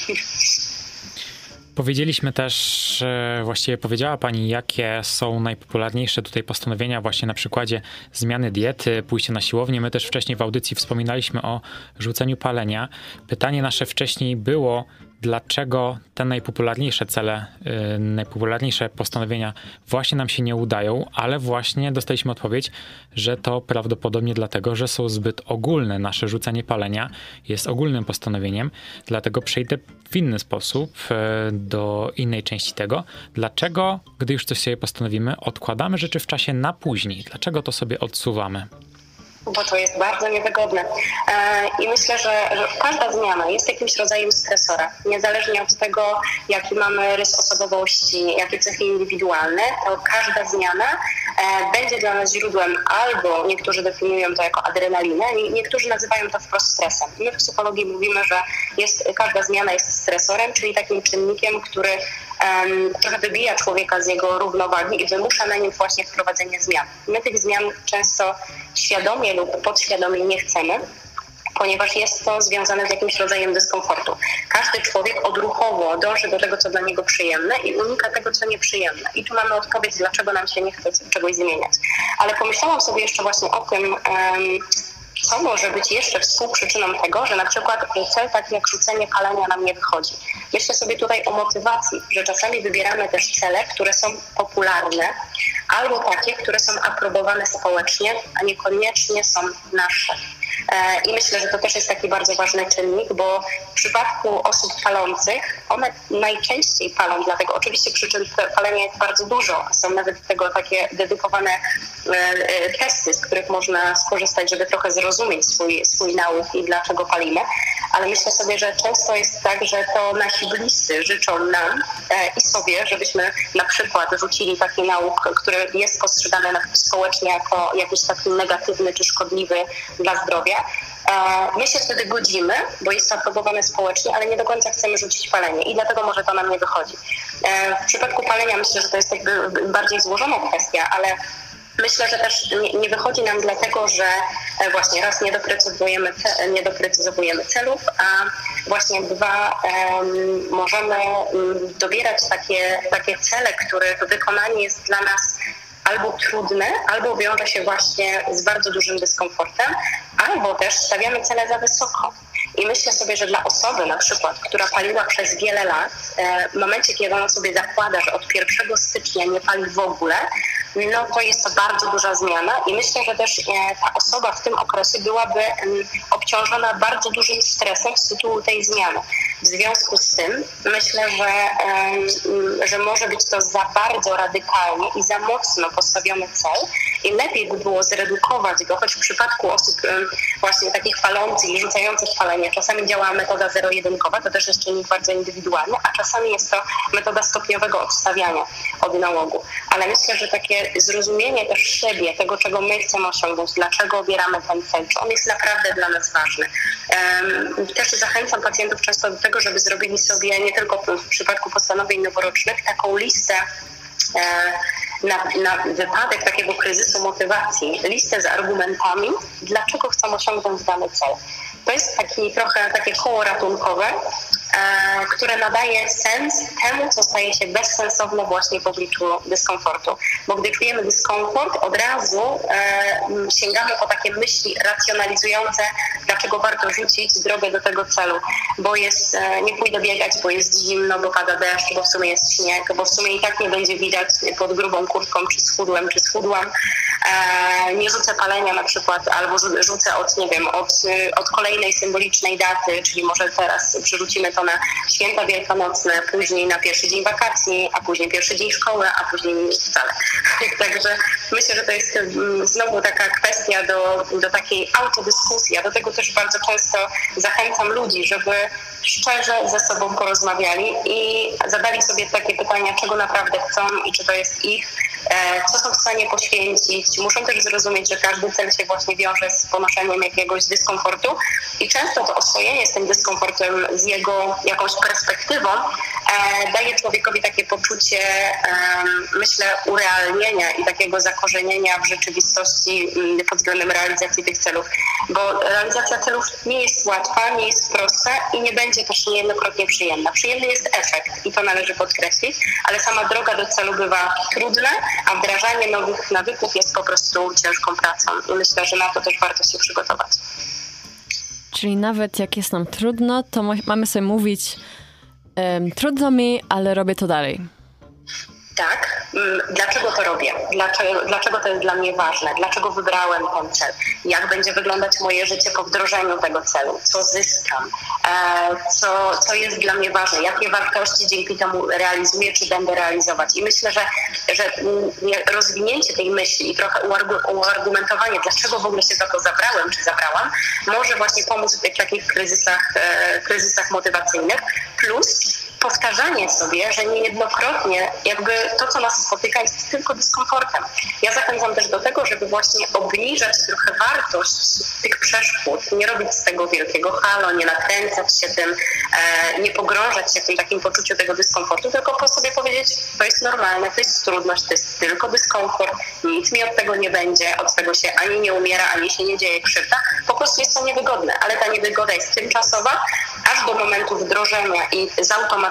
Speaker 3: Powiedzieliśmy też, e, właściwie powiedziała Pani, jakie są najpopularniejsze tutaj postanowienia właśnie na przykładzie zmiany diety, pójście na siłownię. My też wcześniej w audycji wspominaliśmy o rzuceniu palenia. Pytanie nasze wcześniej było, dlaczego te najpopularniejsze cele, yy, najpopularniejsze postanowienia właśnie nam się nie udają, ale właśnie dostaliśmy odpowiedź, że to prawdopodobnie dlatego, że są zbyt ogólne. Nasze rzucenie palenia jest ogólnym postanowieniem, dlatego przejdę w inny sposób yy, do innej części tego. Dlaczego, gdy już coś sobie postanowimy, odkładamy rzeczy w czasie na później? Dlaczego to sobie odsuwamy?
Speaker 15: Bo to jest bardzo niewygodne. E, I myślę, że, każda zmiana jest jakimś rodzajem stresora. Niezależnie od tego, jaki mamy rys osobowości, jakie cechy indywidualne, to każda zmiana e, będzie dla nas źródłem albo niektórzy definiują to jako adrenalinę, niektórzy nazywają to wprost stresem. My w psychologii mówimy, że jest, każda zmiana jest stresorem, czyli takim czynnikiem, który trochę wybija człowieka z jego równowagi i wymusza na nim właśnie wprowadzenie zmian. My tych zmian często świadomie lub podświadomie nie chcemy, ponieważ jest to związane z jakimś rodzajem dyskomfortu. Każdy człowiek odruchowo dąży do tego, co dla niego przyjemne i unika tego, co nieprzyjemne. I tu mamy odpowiedź, dlaczego nam się nie chce czegoś zmieniać. Ale pomyślałam sobie jeszcze właśnie o tym, co może być jeszcze współprzyczyną tego, że na przykład cel taki jak rzucenie palenia nam nie wychodzi. Myślę sobie tutaj o motywacji, że czasami wybieramy też cele, które są popularne, albo takie, które są aprobowane społecznie, a niekoniecznie są nasze. E, I myślę, że to też jest taki bardzo ważny czynnik, bo w przypadku osób palących, one najczęściej palą, dlatego oczywiście przyczyn palenia jest bardzo dużo. Są nawet do tego takie dedykowane e, e, testy, z których można skorzystać, żeby trochę zrozumieć swój, swój nauk i dlaczego palimy. Ale myślę sobie, że często jest tak, że to nasi bliscy życzą nam i sobie, żebyśmy na przykład rzucili taki nauk, który jest postrzegany społecznie jako jakiś taki negatywny czy szkodliwy dla zdrowia My się wtedy godzimy, bo jest to aprobowane społecznie, ale nie do końca chcemy rzucić palenie i dlatego może to nam nie wychodzi. E, w przypadku palenia myślę, że to jest jakby bardziej złożona kwestia, ale Myślę, że też nie, wychodzi nam dlatego, że e, właśnie raz nie doprecyzowujemy, nie doprecyzowujemy celów, a właśnie dwa um, możemy dobierać takie, takie cele, których wykonanie jest dla nas albo trudne, albo wiąże się właśnie z bardzo dużym dyskomfortem, albo też stawiamy cele za wysoko. I myślę sobie, że dla osoby na przykład, która paliła przez wiele lat, e, w momencie, kiedy ona sobie zakłada, że od 1 stycznia nie pali w ogóle, no to jest to bardzo duża zmiana i myślę, że też e, ta osoba w tym okresie byłaby obciążona bardzo dużym stresem z tytułu tej zmiany. W związku z tym myślę, że, że może być to za bardzo radykalnie i za mocno postawiony cel i lepiej by było zredukować go, choć w przypadku osób właśnie takich palących i rzucających palenie czasami działa metoda zero-jedynkowa, to też jest czynnik bardzo indywidualny, a czasami jest to metoda stopniowego odstawiania od nałogu. Ale myślę, że takie zrozumienie też siebie, tego czego my chcemy osiągnąć, dlaczego obieramy ten cel, czy on jest naprawdę dla nas ważny. Też zachęcam pacjentów często do tego, żeby zrobili sobie nie tylko w przypadku postanowień noworocznych taką listę e, na, na, wypadek takiego kryzysu motywacji, listę z argumentami, dlaczego chcą osiągnąć dany cel. To jest taki trochę takie koło ratunkowe, E, które nadaje sens temu, co staje się bezsensowne właśnie w obliczu dyskomfortu. Bo gdy czujemy dyskomfort, od razu e, sięgamy po takie myśli racjonalizujące, dlaczego warto rzucić drogę do tego celu. Bo jest, e, nie pójdę biegać, bo jest zimno, bo pada deszcz, bo w sumie jest śnieg, bo w sumie i tak nie będzie widać pod grubą kurtką, czy schudłem, czy schudłam. Nie rzucę palenia na przykład, albo rzucę od, nie wiem, od, od kolejnej symbolicznej daty, czyli może teraz przerzucimy to na święta wielkanocne, później na pierwszy dzień wakacji, a później pierwszy dzień szkoły, a później wcale. Także myślę, że to jest mm, znowu taka kwestia do, do takiej autodyskusji. a do tego też bardzo często zachęcam ludzi, żeby szczerze ze sobą porozmawiali i zadali sobie takie pytania, czego naprawdę chcą i czy to jest ich e, co są w stanie poświęcić. Muszą też zrozumieć, że każdy cel się właśnie wiąże z ponoszeniem jakiegoś dyskomfortu i często to oswojenie z tym dyskomfortem, z jego jakąś perspektywą e, daje człowiekowi takie poczucie, myślę, urealnienia i takiego zakorzenienia w rzeczywistości mm, pod względem realizacji tych celów, bo realizacja celów nie jest łatwa, nie jest prosta i nie będzie też niejednokrotnie przyjemna. Przyjemny jest efekt i to należy podkreślić, ale sama droga do celu bywa trudna, a wdrażanie nowych nawyków jest po prostu ciężką pracą i myślę, że na to też warto się przygotować.
Speaker 2: Czyli nawet jak jest nam trudno, to mamy sobie mówić trudno mi, ale robię to dalej.
Speaker 15: Tak. Mm, dlaczego to robię? Dlaczego, dlaczego to jest dla mnie ważne? Dlaczego wybrałem ten cel? Jak będzie wyglądać moje życie po wdrożeniu tego celu? Co zyskam? E, co, co jest dla mnie ważne? Jakie wartości dzięki temu realizuję, czy będę realizować? I myślę, że, że mm, rozwinięcie tej myśli i trochę uargumentowanie, dlaczego w ogóle się za to zabrałem, czy zabrałam, może właśnie pomóc w takich kryzysach, e, kryzysach motywacyjnych. Plus powtarzanie sobie, że niejednokrotnie jakby to, co nas spotyka, jest tylko dyskomfortem. Ja zachęcam też do tego, żeby właśnie obniżać trochę wartość tych przeszkód, nie robić z tego wielkiego halo, nie nakręcać się tym, e, nie pogrążać się w tym takim poczuciu tego dyskomfortu, tylko po sobie powiedzieć, to jest normalne, to jest trudność, to jest tylko dyskomfort, nic mi od tego nie będzie, od tego się ani nie umiera, ani się nie dzieje krzywda, po prostu jest to niewygodne, ale ta niewygoda jest tymczasowa, aż do momentu wdrożenia i zautomatyzowania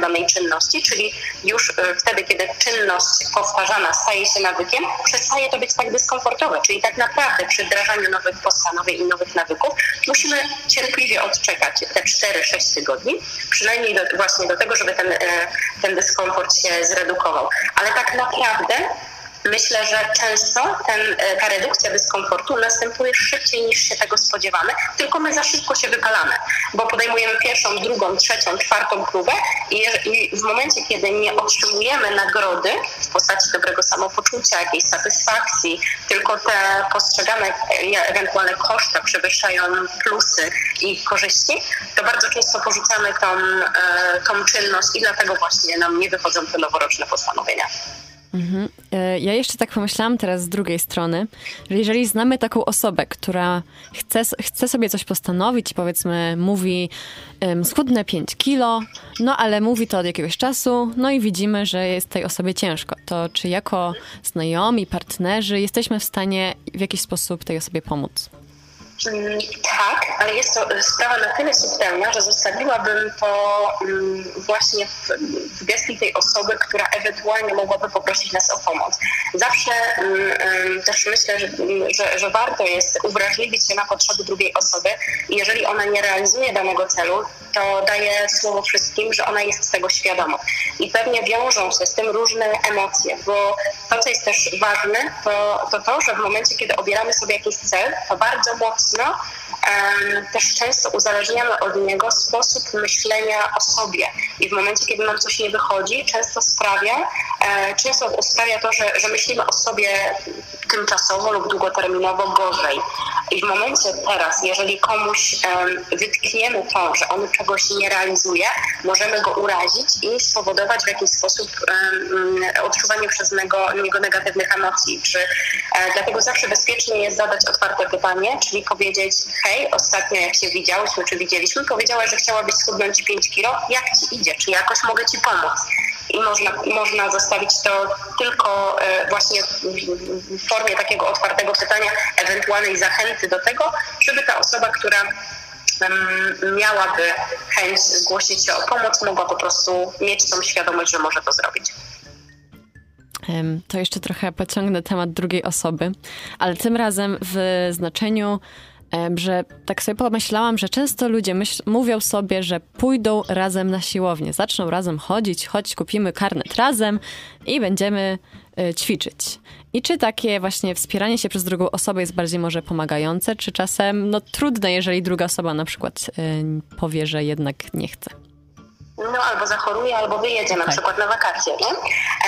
Speaker 15: danej czynności, czyli już e, wtedy, kiedy czynność powtarzana staje się nawykiem, przestaje to być tak dyskomfortowe. Czyli tak naprawdę przy wdrażaniu nowych postanowień i nowych nawyków musimy cierpliwie odczekać te 4-6 tygodni, przynajmniej do, właśnie do tego, żeby ten, e, ten dyskomfort się zredukował. Ale tak naprawdę Myślę, że często ten, e, ta redukcja dyskomfortu następuje szybciej niż się tego spodziewamy, tylko my za szybko się wypalamy, bo podejmujemy pierwszą, drugą, trzecią, czwartą próbę i, i w momencie, kiedy nie otrzymujemy nagrody w postaci dobrego samopoczucia, jakiejś satysfakcji, tylko te postrzegane e, ewentualne koszta przewyższają plusy i korzyści, to bardzo często porzucamy tą, e, tą czynność i dlatego właśnie nam nie wychodzą te noworoczne postanowienia.
Speaker 2: Mhm. E, ja jeszcze tak pomyślałam teraz z drugiej strony, że jeżeli znamy taką osobę, która chce, chce sobie coś postanowić, powiedzmy mówi um, schudnę 5 kilo, no ale mówi to od jakiegoś czasu, no i widzimy, że jest tej osobie ciężko, to czy jako znajomi, partnerzy jesteśmy w stanie w jakiś sposób tej osobie pomóc?
Speaker 15: Mm, tak, ale jest to sprawa na tyle subtelna, że zostawiłabym to mm, właśnie w, w gestii tej osoby, która ewentualnie mogłaby poprosić nas o pomoc. Zawsze mm, też myślę, że, że, że warto jest uwrażliwić się na potrzeby drugiej osoby jeżeli ona nie realizuje danego celu, to daje słowo wszystkim, że ona jest z tego świadoma. I pewnie wiążą się z tym różne emocje, bo to, co jest też ważne, to to, to że w momencie, kiedy obieramy sobie jakiś cel, to bardzo mocno też często uzależniamy od niego sposób myślenia o sobie. I w momencie, kiedy nam coś nie wychodzi, często sprawia, e, często sprawia to, że, że myślimy o sobie tymczasowo lub długoterminowo gorzej. I w momencie teraz, jeżeli komuś wytkniemy to, że on czegoś nie realizuje, możemy go urazić i spowodować w jakiś sposób odczuwanie przez niego, niego negatywnych emocji. Czy, e, dlatego zawsze bezpiecznie jest zadać otwarte pytanie, czyli powiedzieć, hej, ostatnio jak się widziałyśmy, czy widzieliśmy, powiedziałaś, że chciałabyś schudnąć 5 kilo, jak ci idzie, czy jakoś mogę ci pomóc? I można, można zostawić to tylko e, właśnie w formie takiego otwartego pytania, ewentualnej zachęty do tego, żeby ta osoba, która miałaby chęć zgłosić się o pomoc, mogła po prostu mieć tą świadomość, że może to zrobić.
Speaker 2: To jeszcze trochę pociągnę temat drugiej osoby, ale tym razem w znaczeniu że tak sobie pomyślałam, że często ludzie myśl, mówią sobie, że pójdą razem na siłownię, zaczną razem chodzić, choć kupimy karnet razem i będziemy y, ćwiczyć. I czy takie właśnie wspieranie się przez drugą osobę jest bardziej może pomagające, czy czasem no, trudne, jeżeli druga osoba na przykład y, powie, że jednak nie chce?
Speaker 15: No albo zachoruje, albo wyjedzie na tak. przykład na wakacje. Nie?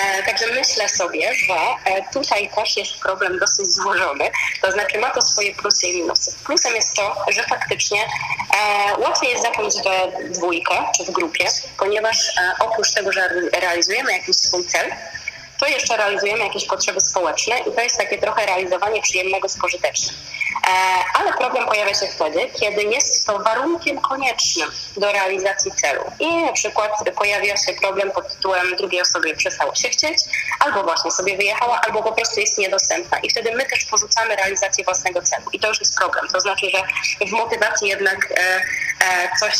Speaker 15: E, także myślę sobie, że e, tutaj też jest problem dosyć złożony, to znaczy ma to swoje plusy i minusy. Plusem jest to, że faktycznie e, łatwiej jest zacząć we dwójkę czy w grupie, ponieważ e, oprócz tego, że realizujemy jakiś swój cel, to jeszcze realizujemy jakieś potrzeby społeczne i to jest takie trochę realizowanie przyjemnego z pożytecznym. E, ale problem pojawia się wtedy, kiedy jest to warunkiem koniecznym do realizacji celu. I na przykład pojawia się problem pod tytułem drugiej osobie przestało się chcieć, albo właśnie sobie wyjechała, albo po prostu jest niedostępna. I wtedy my też porzucamy realizację własnego celu. I to już jest problem. To znaczy, że w motywacji jednak e, e, coś,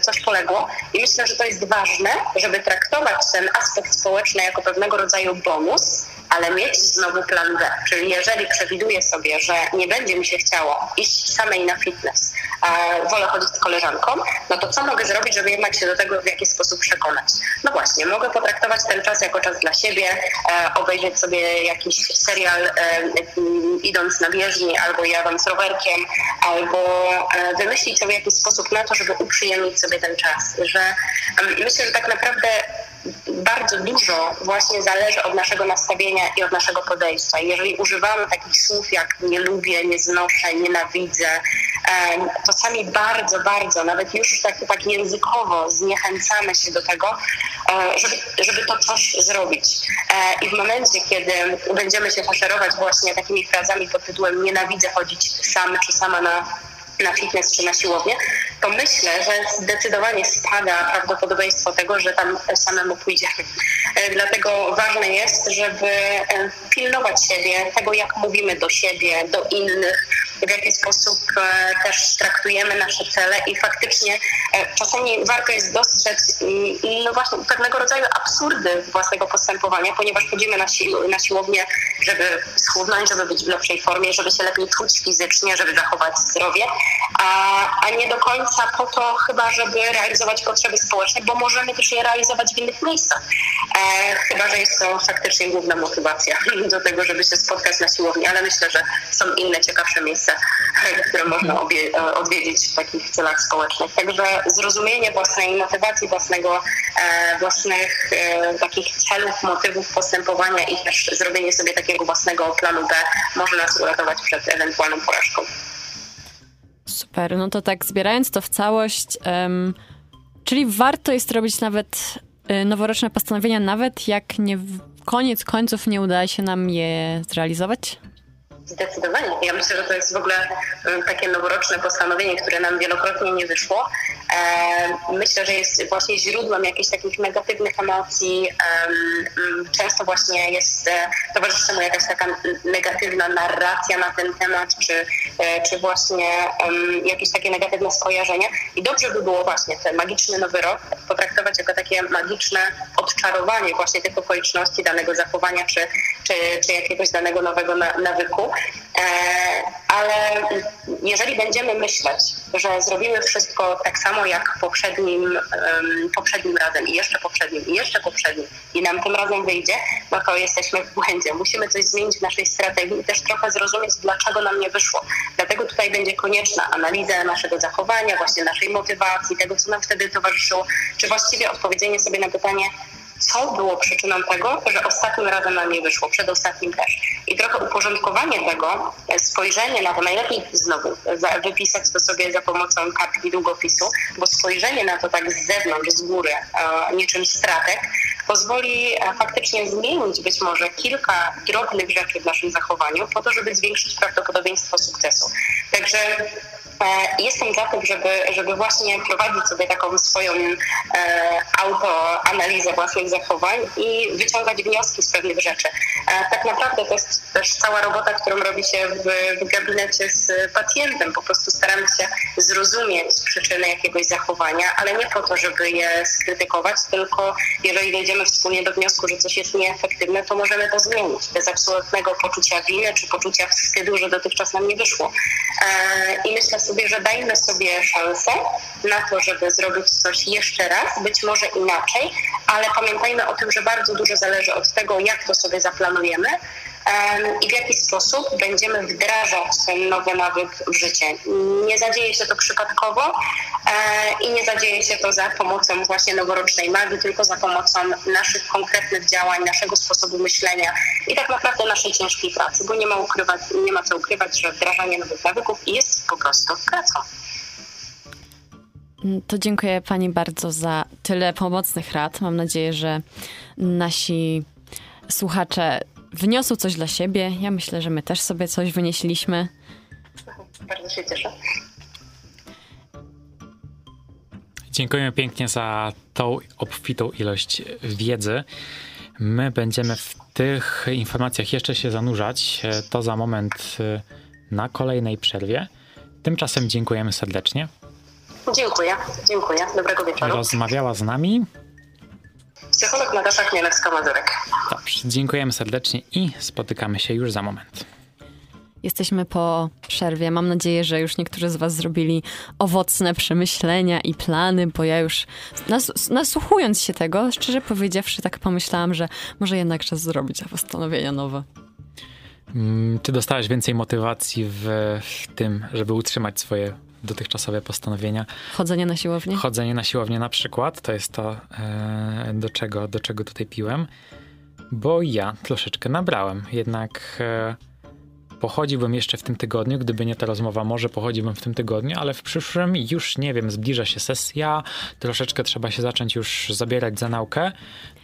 Speaker 15: coś poległo. I myślę, że to jest ważne, żeby traktować ten aspekt społeczny jako pewnego rodzaju bonus, ale mieć znowu plan B. Czyli jeżeli przewiduję sobie, że nie będzie mi się chciało iść samej na fitness, wolę chodzić z koleżanką, no to co mogę zrobić, żeby jednak się do tego w jakiś sposób przekonać? No właśnie, mogę potraktować ten czas jako czas dla siebie, e, obejrzeć sobie jakiś serial e, idąc na bieżni, albo jadąc rowerkiem, albo e, wymyślić sobie jakiś sposób na to, żeby uprzyjemnić sobie ten czas. Że myślę, że tak naprawdę bardzo dużo właśnie zależy od naszego nastawienia i od naszego podejścia. Jeżeli używamy takich słów jak nie lubię, nie znoszę, nienawidzę, to sami bardzo, bardzo, nawet już tak, tak językowo zniechęcamy się do tego, e, żeby, żeby to coś zrobić. E, I w momencie, kiedy będziemy się faszerować właśnie takimi frazami pod tytułem nienawidzę chodzić sam czy sama na na fitness czy na siłownię, to myślę, że zdecydowanie spada prawdopodobieństwo tego, że tam samemu pójdziemy. E, dlatego ważne jest, żeby e, pilnować siebie, tego jak mówimy do siebie, do innych, w jaki sposób e, też traktujemy nasze cele i faktycznie czasami warto jest dostrzec no właśnie pewnego rodzaju absurdy własnego postępowania, ponieważ chodzimy na, sił, na siłownię, żeby schudnąć, żeby być w lepszej formie, żeby się lepiej czuć fizycznie, żeby zachować zdrowie, a, a nie do końca po to chyba, żeby realizować potrzeby społeczne, bo możemy też je realizować w innych miejscach. E, chyba, że jest to faktycznie główna motywacja do tego, żeby się spotkać na siłowni, ale myślę, że są inne ciekawsze miejsca, które można obie, e, odwiedzić w takich celach społecznych. Także zrozumienie własnej motywacji, własnego, e, własnych e, takich celów, motywów postępowania i też zrobienie sobie takiego własnego planu B może nas uratować przed ewentualną porażką.
Speaker 2: Super, no to tak zbierając to w całość, um, czyli warto jest robić nawet y, noworoczne postanowienia, nawet jak nie koniec końców nie uda się nam je zrealizować?
Speaker 15: Zdecydowanie. Ja myślę, że to jest w ogóle takie noworoczne postanowienie, które nam wielokrotnie nie wyszło. E, myślę, że jest właśnie źródłem jakichś takich negatywnych emocji. Często właśnie jest, e, towarzyszy mu jakaś taka negatywna narracja na ten temat, czy, e, czy właśnie jakieś takie negatywne skojarzenie. I dobrze by było właśnie ten magiczny nowy rok potraktować jako takie magiczne odczarowanie właśnie tych okoliczności danego zachowania, czy, czy, czy jakiegoś danego nowego nawyku. E, ale jeżeli będziemy myśleć, że zrobimy wszystko tak samo jak poprzednim, poprzednim razem i jeszcze poprzednim i jeszcze poprzednim i nam tym razem wyjdzie, no to jesteśmy w błędzie. Musimy coś zmienić w naszej strategii i też trochę zrozumieć, dlaczego nam nie wyszło. Dlatego tutaj będzie konieczna analiza naszego zachowania, właśnie naszej motywacji, tego, co nam wtedy towarzyszyło, czy właściwie odpowiedzenie sobie na pytanie, co było przyczyną tego, że ostatnim razem nam nie wyszło, przedostatnim też. I trochę uporządkowanie tego, spojrzenie na to, najlepiej znowu wypisać to sobie za pomocą kartki długopisu, bo spojrzenie na to tak z zewnątrz, z góry, niczym stratek, pozwoli e, faktycznie zmienić być może kilka drobnych rzeczy w naszym zachowaniu po to, żeby zwiększyć prawdopodobieństwo sukcesu. Także E, jestem za tym, żeby, żeby właśnie prowadzić sobie taką swoją e, autoanalizę własnych zachowań i wyciągać wnioski z pewnych rzeczy. E, tak naprawdę to jest też cała robota, którą robi się w, w gabinecie z pacjentem. Po prostu staramy się zrozumieć przyczyny jakiegoś zachowania, ale nie po to, żeby je skrytykować, tylko jeżeli dojdziemy wspólnie do wniosku, że coś jest nieefektywne, to możemy to zmienić bez absolutnego poczucia winy czy poczucia wstydu, że dotychczas nam nie wyszło. I myślę sobie, sobie, że dajmy sobie szansę na to, żeby zrobić coś jeszcze raz, być może inaczej, ale pamiętajmy o tym, że bardzo dużo zależy od tego, jak to sobie zaplanujemy i w jaki sposób będziemy wdrażać ten nowy nawyk w życie. Nie zadzieje się to przypadkowo e, i nie zadzieje się to za pomocą właśnie noworocznej magii, tylko za pomocą naszych konkretnych działań, naszego sposobu myślenia i tak naprawdę naszej ciężkiej pracy, bo nie ma, ukrywać, nie ma co ukrywać, że wdrażanie nowych nawyków jest po prostu pracą.
Speaker 2: To dziękuję Pani bardzo za tyle pomocnych rad. Mam nadzieję, że nasi słuchacze wniosą coś dla siebie. Ja myślę, że my też sobie coś wynieśliśmy.
Speaker 15: Bardzo się cieszę.
Speaker 3: Dziękujemy pięknie za tą obfitą ilość wiedzy. My będziemy w tych informacjach jeszcze się zanurzać. To za moment y, na kolejnej przerwie. Tymczasem dziękujemy serdecznie.
Speaker 15: Dziękuję, dziękuję. Dobrego wieczoru.
Speaker 3: Rozmawiała z nami.
Speaker 15: Psycholog Natasza Chmielewska-Mazurek.
Speaker 3: Dobrze, dziękujemy serdecznie i spotykamy się już za moment.
Speaker 2: Jesteśmy po przerwie. Mam nadzieję, że już niektórzy z Was zrobili owocne przemyślenia i plany, bo ja już nas, nasłuchując się tego, szczerze powiedziawszy, tak pomyślałam, że może jednak czas zrobić postanowienia nowe.
Speaker 3: Mm, Czy dostałeś więcej motywacji w, w tym, żeby utrzymać swoje dotychczasowe postanowienia?
Speaker 2: Chodzenie na siłownię?
Speaker 3: Chodzenie na siłownię na przykład, to jest to, e, do, czego, do czego tutaj piłem, bo ja troszeczkę nabrałem. Jednak e, pochodziłbym jeszcze w tym tygodniu, gdyby nie ta rozmowa, może pochodziłbym w tym tygodniu, ale w przyszłym już nie wiem, zbliża się sesja, troszeczkę trzeba się zacząć już zabierać za naukę.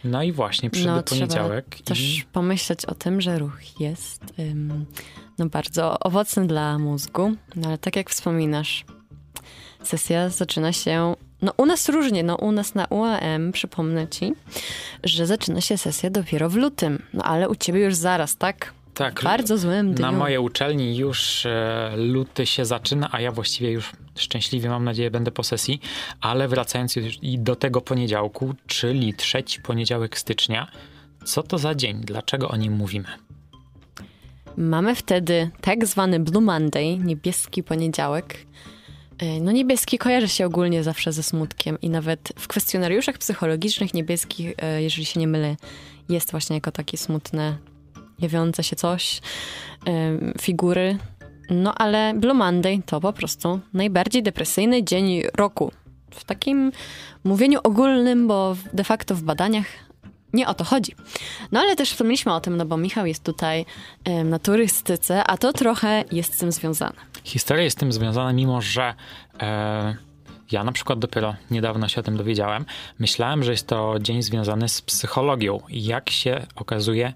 Speaker 3: No i właśnie przyszedł
Speaker 2: No,
Speaker 3: poniedziałek.
Speaker 2: Trzeba też pomyśleć o tym, że ruch jest ym, no, bardzo owocny dla mózgu, no, ale tak jak wspominasz, sesja zaczyna się. No u nas różnie, no u nas na UAM przypomnę ci, że zaczyna się sesja dopiero w lutym, no ale u ciebie już zaraz, tak?
Speaker 3: Tak.
Speaker 2: Bardzo złym dniu.
Speaker 3: Na mojej uczelni już e, luty się zaczyna, a ja właściwie już szczęśliwie, mam nadzieję, będę po sesji, ale wracając już i do tego poniedziałku, czyli trzeci poniedziałek stycznia, co to za dzień? Dlaczego o nim mówimy?
Speaker 2: Mamy wtedy tak zwany Blue Monday, niebieski poniedziałek. E, No niebieski kojarzy się ogólnie zawsze ze smutkiem i nawet w kwestionariuszach psychologicznych niebieski, e, jeżeli się nie mylę, jest właśnie jako takie smutne, jawiące się coś, figury. No ale Blue Monday to po prostu najbardziej depresyjny dzień roku. W takim mówieniu ogólnym, bo de facto w badaniach nie o to chodzi. No ale też wspomnieliśmy o tym, no bo Michał jest tutaj na turystyce, a to trochę jest z tym związane.
Speaker 3: Historia jest z tym związana, mimo że e, ja na przykład dopiero niedawno się o tym dowiedziałem. Myślałem, że jest to dzień związany z psychologią. Jak się okazuje,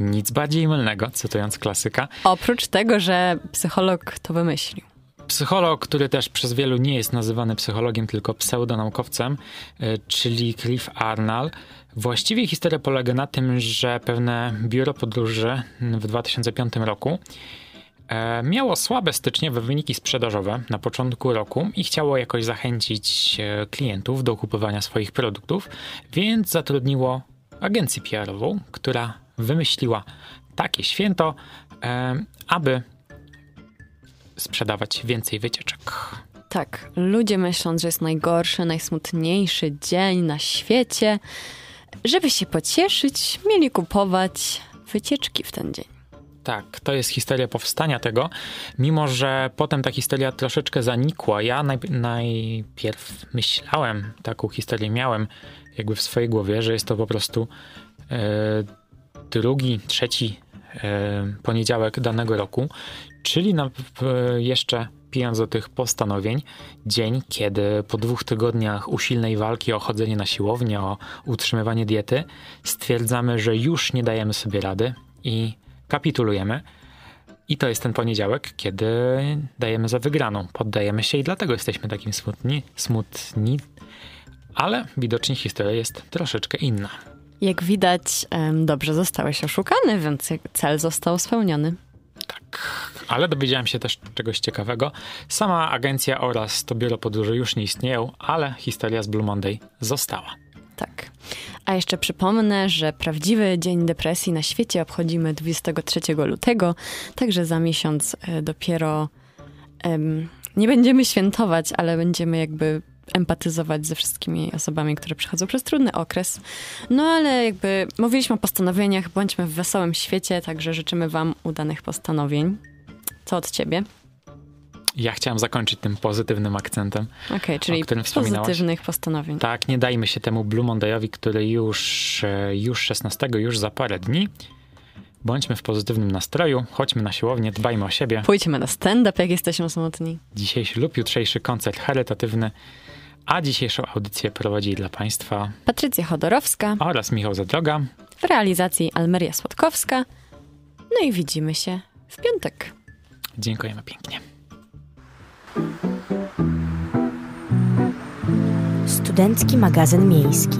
Speaker 3: nic bardziej mylnego, cytując klasyka.
Speaker 2: Oprócz tego, że psycholog to wymyślił.
Speaker 3: Psycholog, który też przez wielu nie jest nazywany psychologiem, tylko pseudonaukowcem, e, czyli Cliff Arnall. Właściwie historia polega na tym, że pewne biuro podróży w 2005 roku e, miało słabe styczniowe wyniki sprzedażowe na początku roku i chciało jakoś zachęcić e, klientów do kupowania swoich produktów, więc zatrudniło agencję PR-ową, która wymyśliła takie święto, aby sprzedawać więcej wycieczek.
Speaker 2: Tak, ludzie myśląc, że jest najgorszy, najsmutniejszy dzień na świecie, żeby się pocieszyć, mieli kupować wycieczki w ten dzień.
Speaker 3: Tak, to jest historia powstania tego, mimo że potem ta historia troszeczkę zanikła. Ja najp- najpierw myślałem, taką historię miałem jakby w swojej głowie, że jest to po prostu e, drugi, trzeci e, poniedziałek danego roku, czyli na, w, jeszcze pijąc do tych postanowień, dzień, kiedy po dwóch tygodniach usilnej walki o chodzenie na siłownię, o utrzymywanie diety, stwierdzamy, że już nie dajemy sobie rady i kapitulujemy. I to jest ten poniedziałek, kiedy dajemy za wygraną, poddajemy się i dlatego jesteśmy takim smutni, smutni. Ale widocznie historia jest troszeczkę inna.
Speaker 2: Jak widać, dobrze zostałeś oszukany, więc cel został spełniony.
Speaker 3: Ale dowiedziałem się też czegoś ciekawego. Sama agencja oraz to biuro podróży już nie istnieją, ale historia z Blue Monday została.
Speaker 2: Tak. A jeszcze przypomnę, że prawdziwy Dzień Depresji na świecie obchodzimy 23 lutego, także za miesiąc e, dopiero em, nie będziemy świętować, ale będziemy jakby empatyzować ze wszystkimi osobami, które przechodzą przez trudny okres. No ale jakby mówiliśmy o postanowieniach, bądźmy w wesołym świecie, także życzymy wam udanych postanowień. Co od ciebie?
Speaker 3: Ja chciałem zakończyć tym pozytywnym akcentem,
Speaker 2: Okej, czyli
Speaker 3: o którym
Speaker 2: pozytywnych postanowień.
Speaker 3: Tak, nie dajmy się temu Blue Mondayowi, który już, e, już 16, już za parę dni. Bądźmy w pozytywnym nastroju, chodźmy na siłownię, dbajmy o siebie.
Speaker 2: Pójdźmy na stand-up, jak jesteśmy smutni.
Speaker 3: Dzisiejszy lub jutrzejszy koncert charytatywny, a dzisiejszą audycję prowadzili dla Państwa
Speaker 2: Patrycja Chodorowska
Speaker 3: oraz Michał Zadroga.
Speaker 2: W realizacji Almeria Słodkowska. No i widzimy się w piątek.
Speaker 3: Dziękujemy pięknie.
Speaker 1: Studencki magazyn miejski.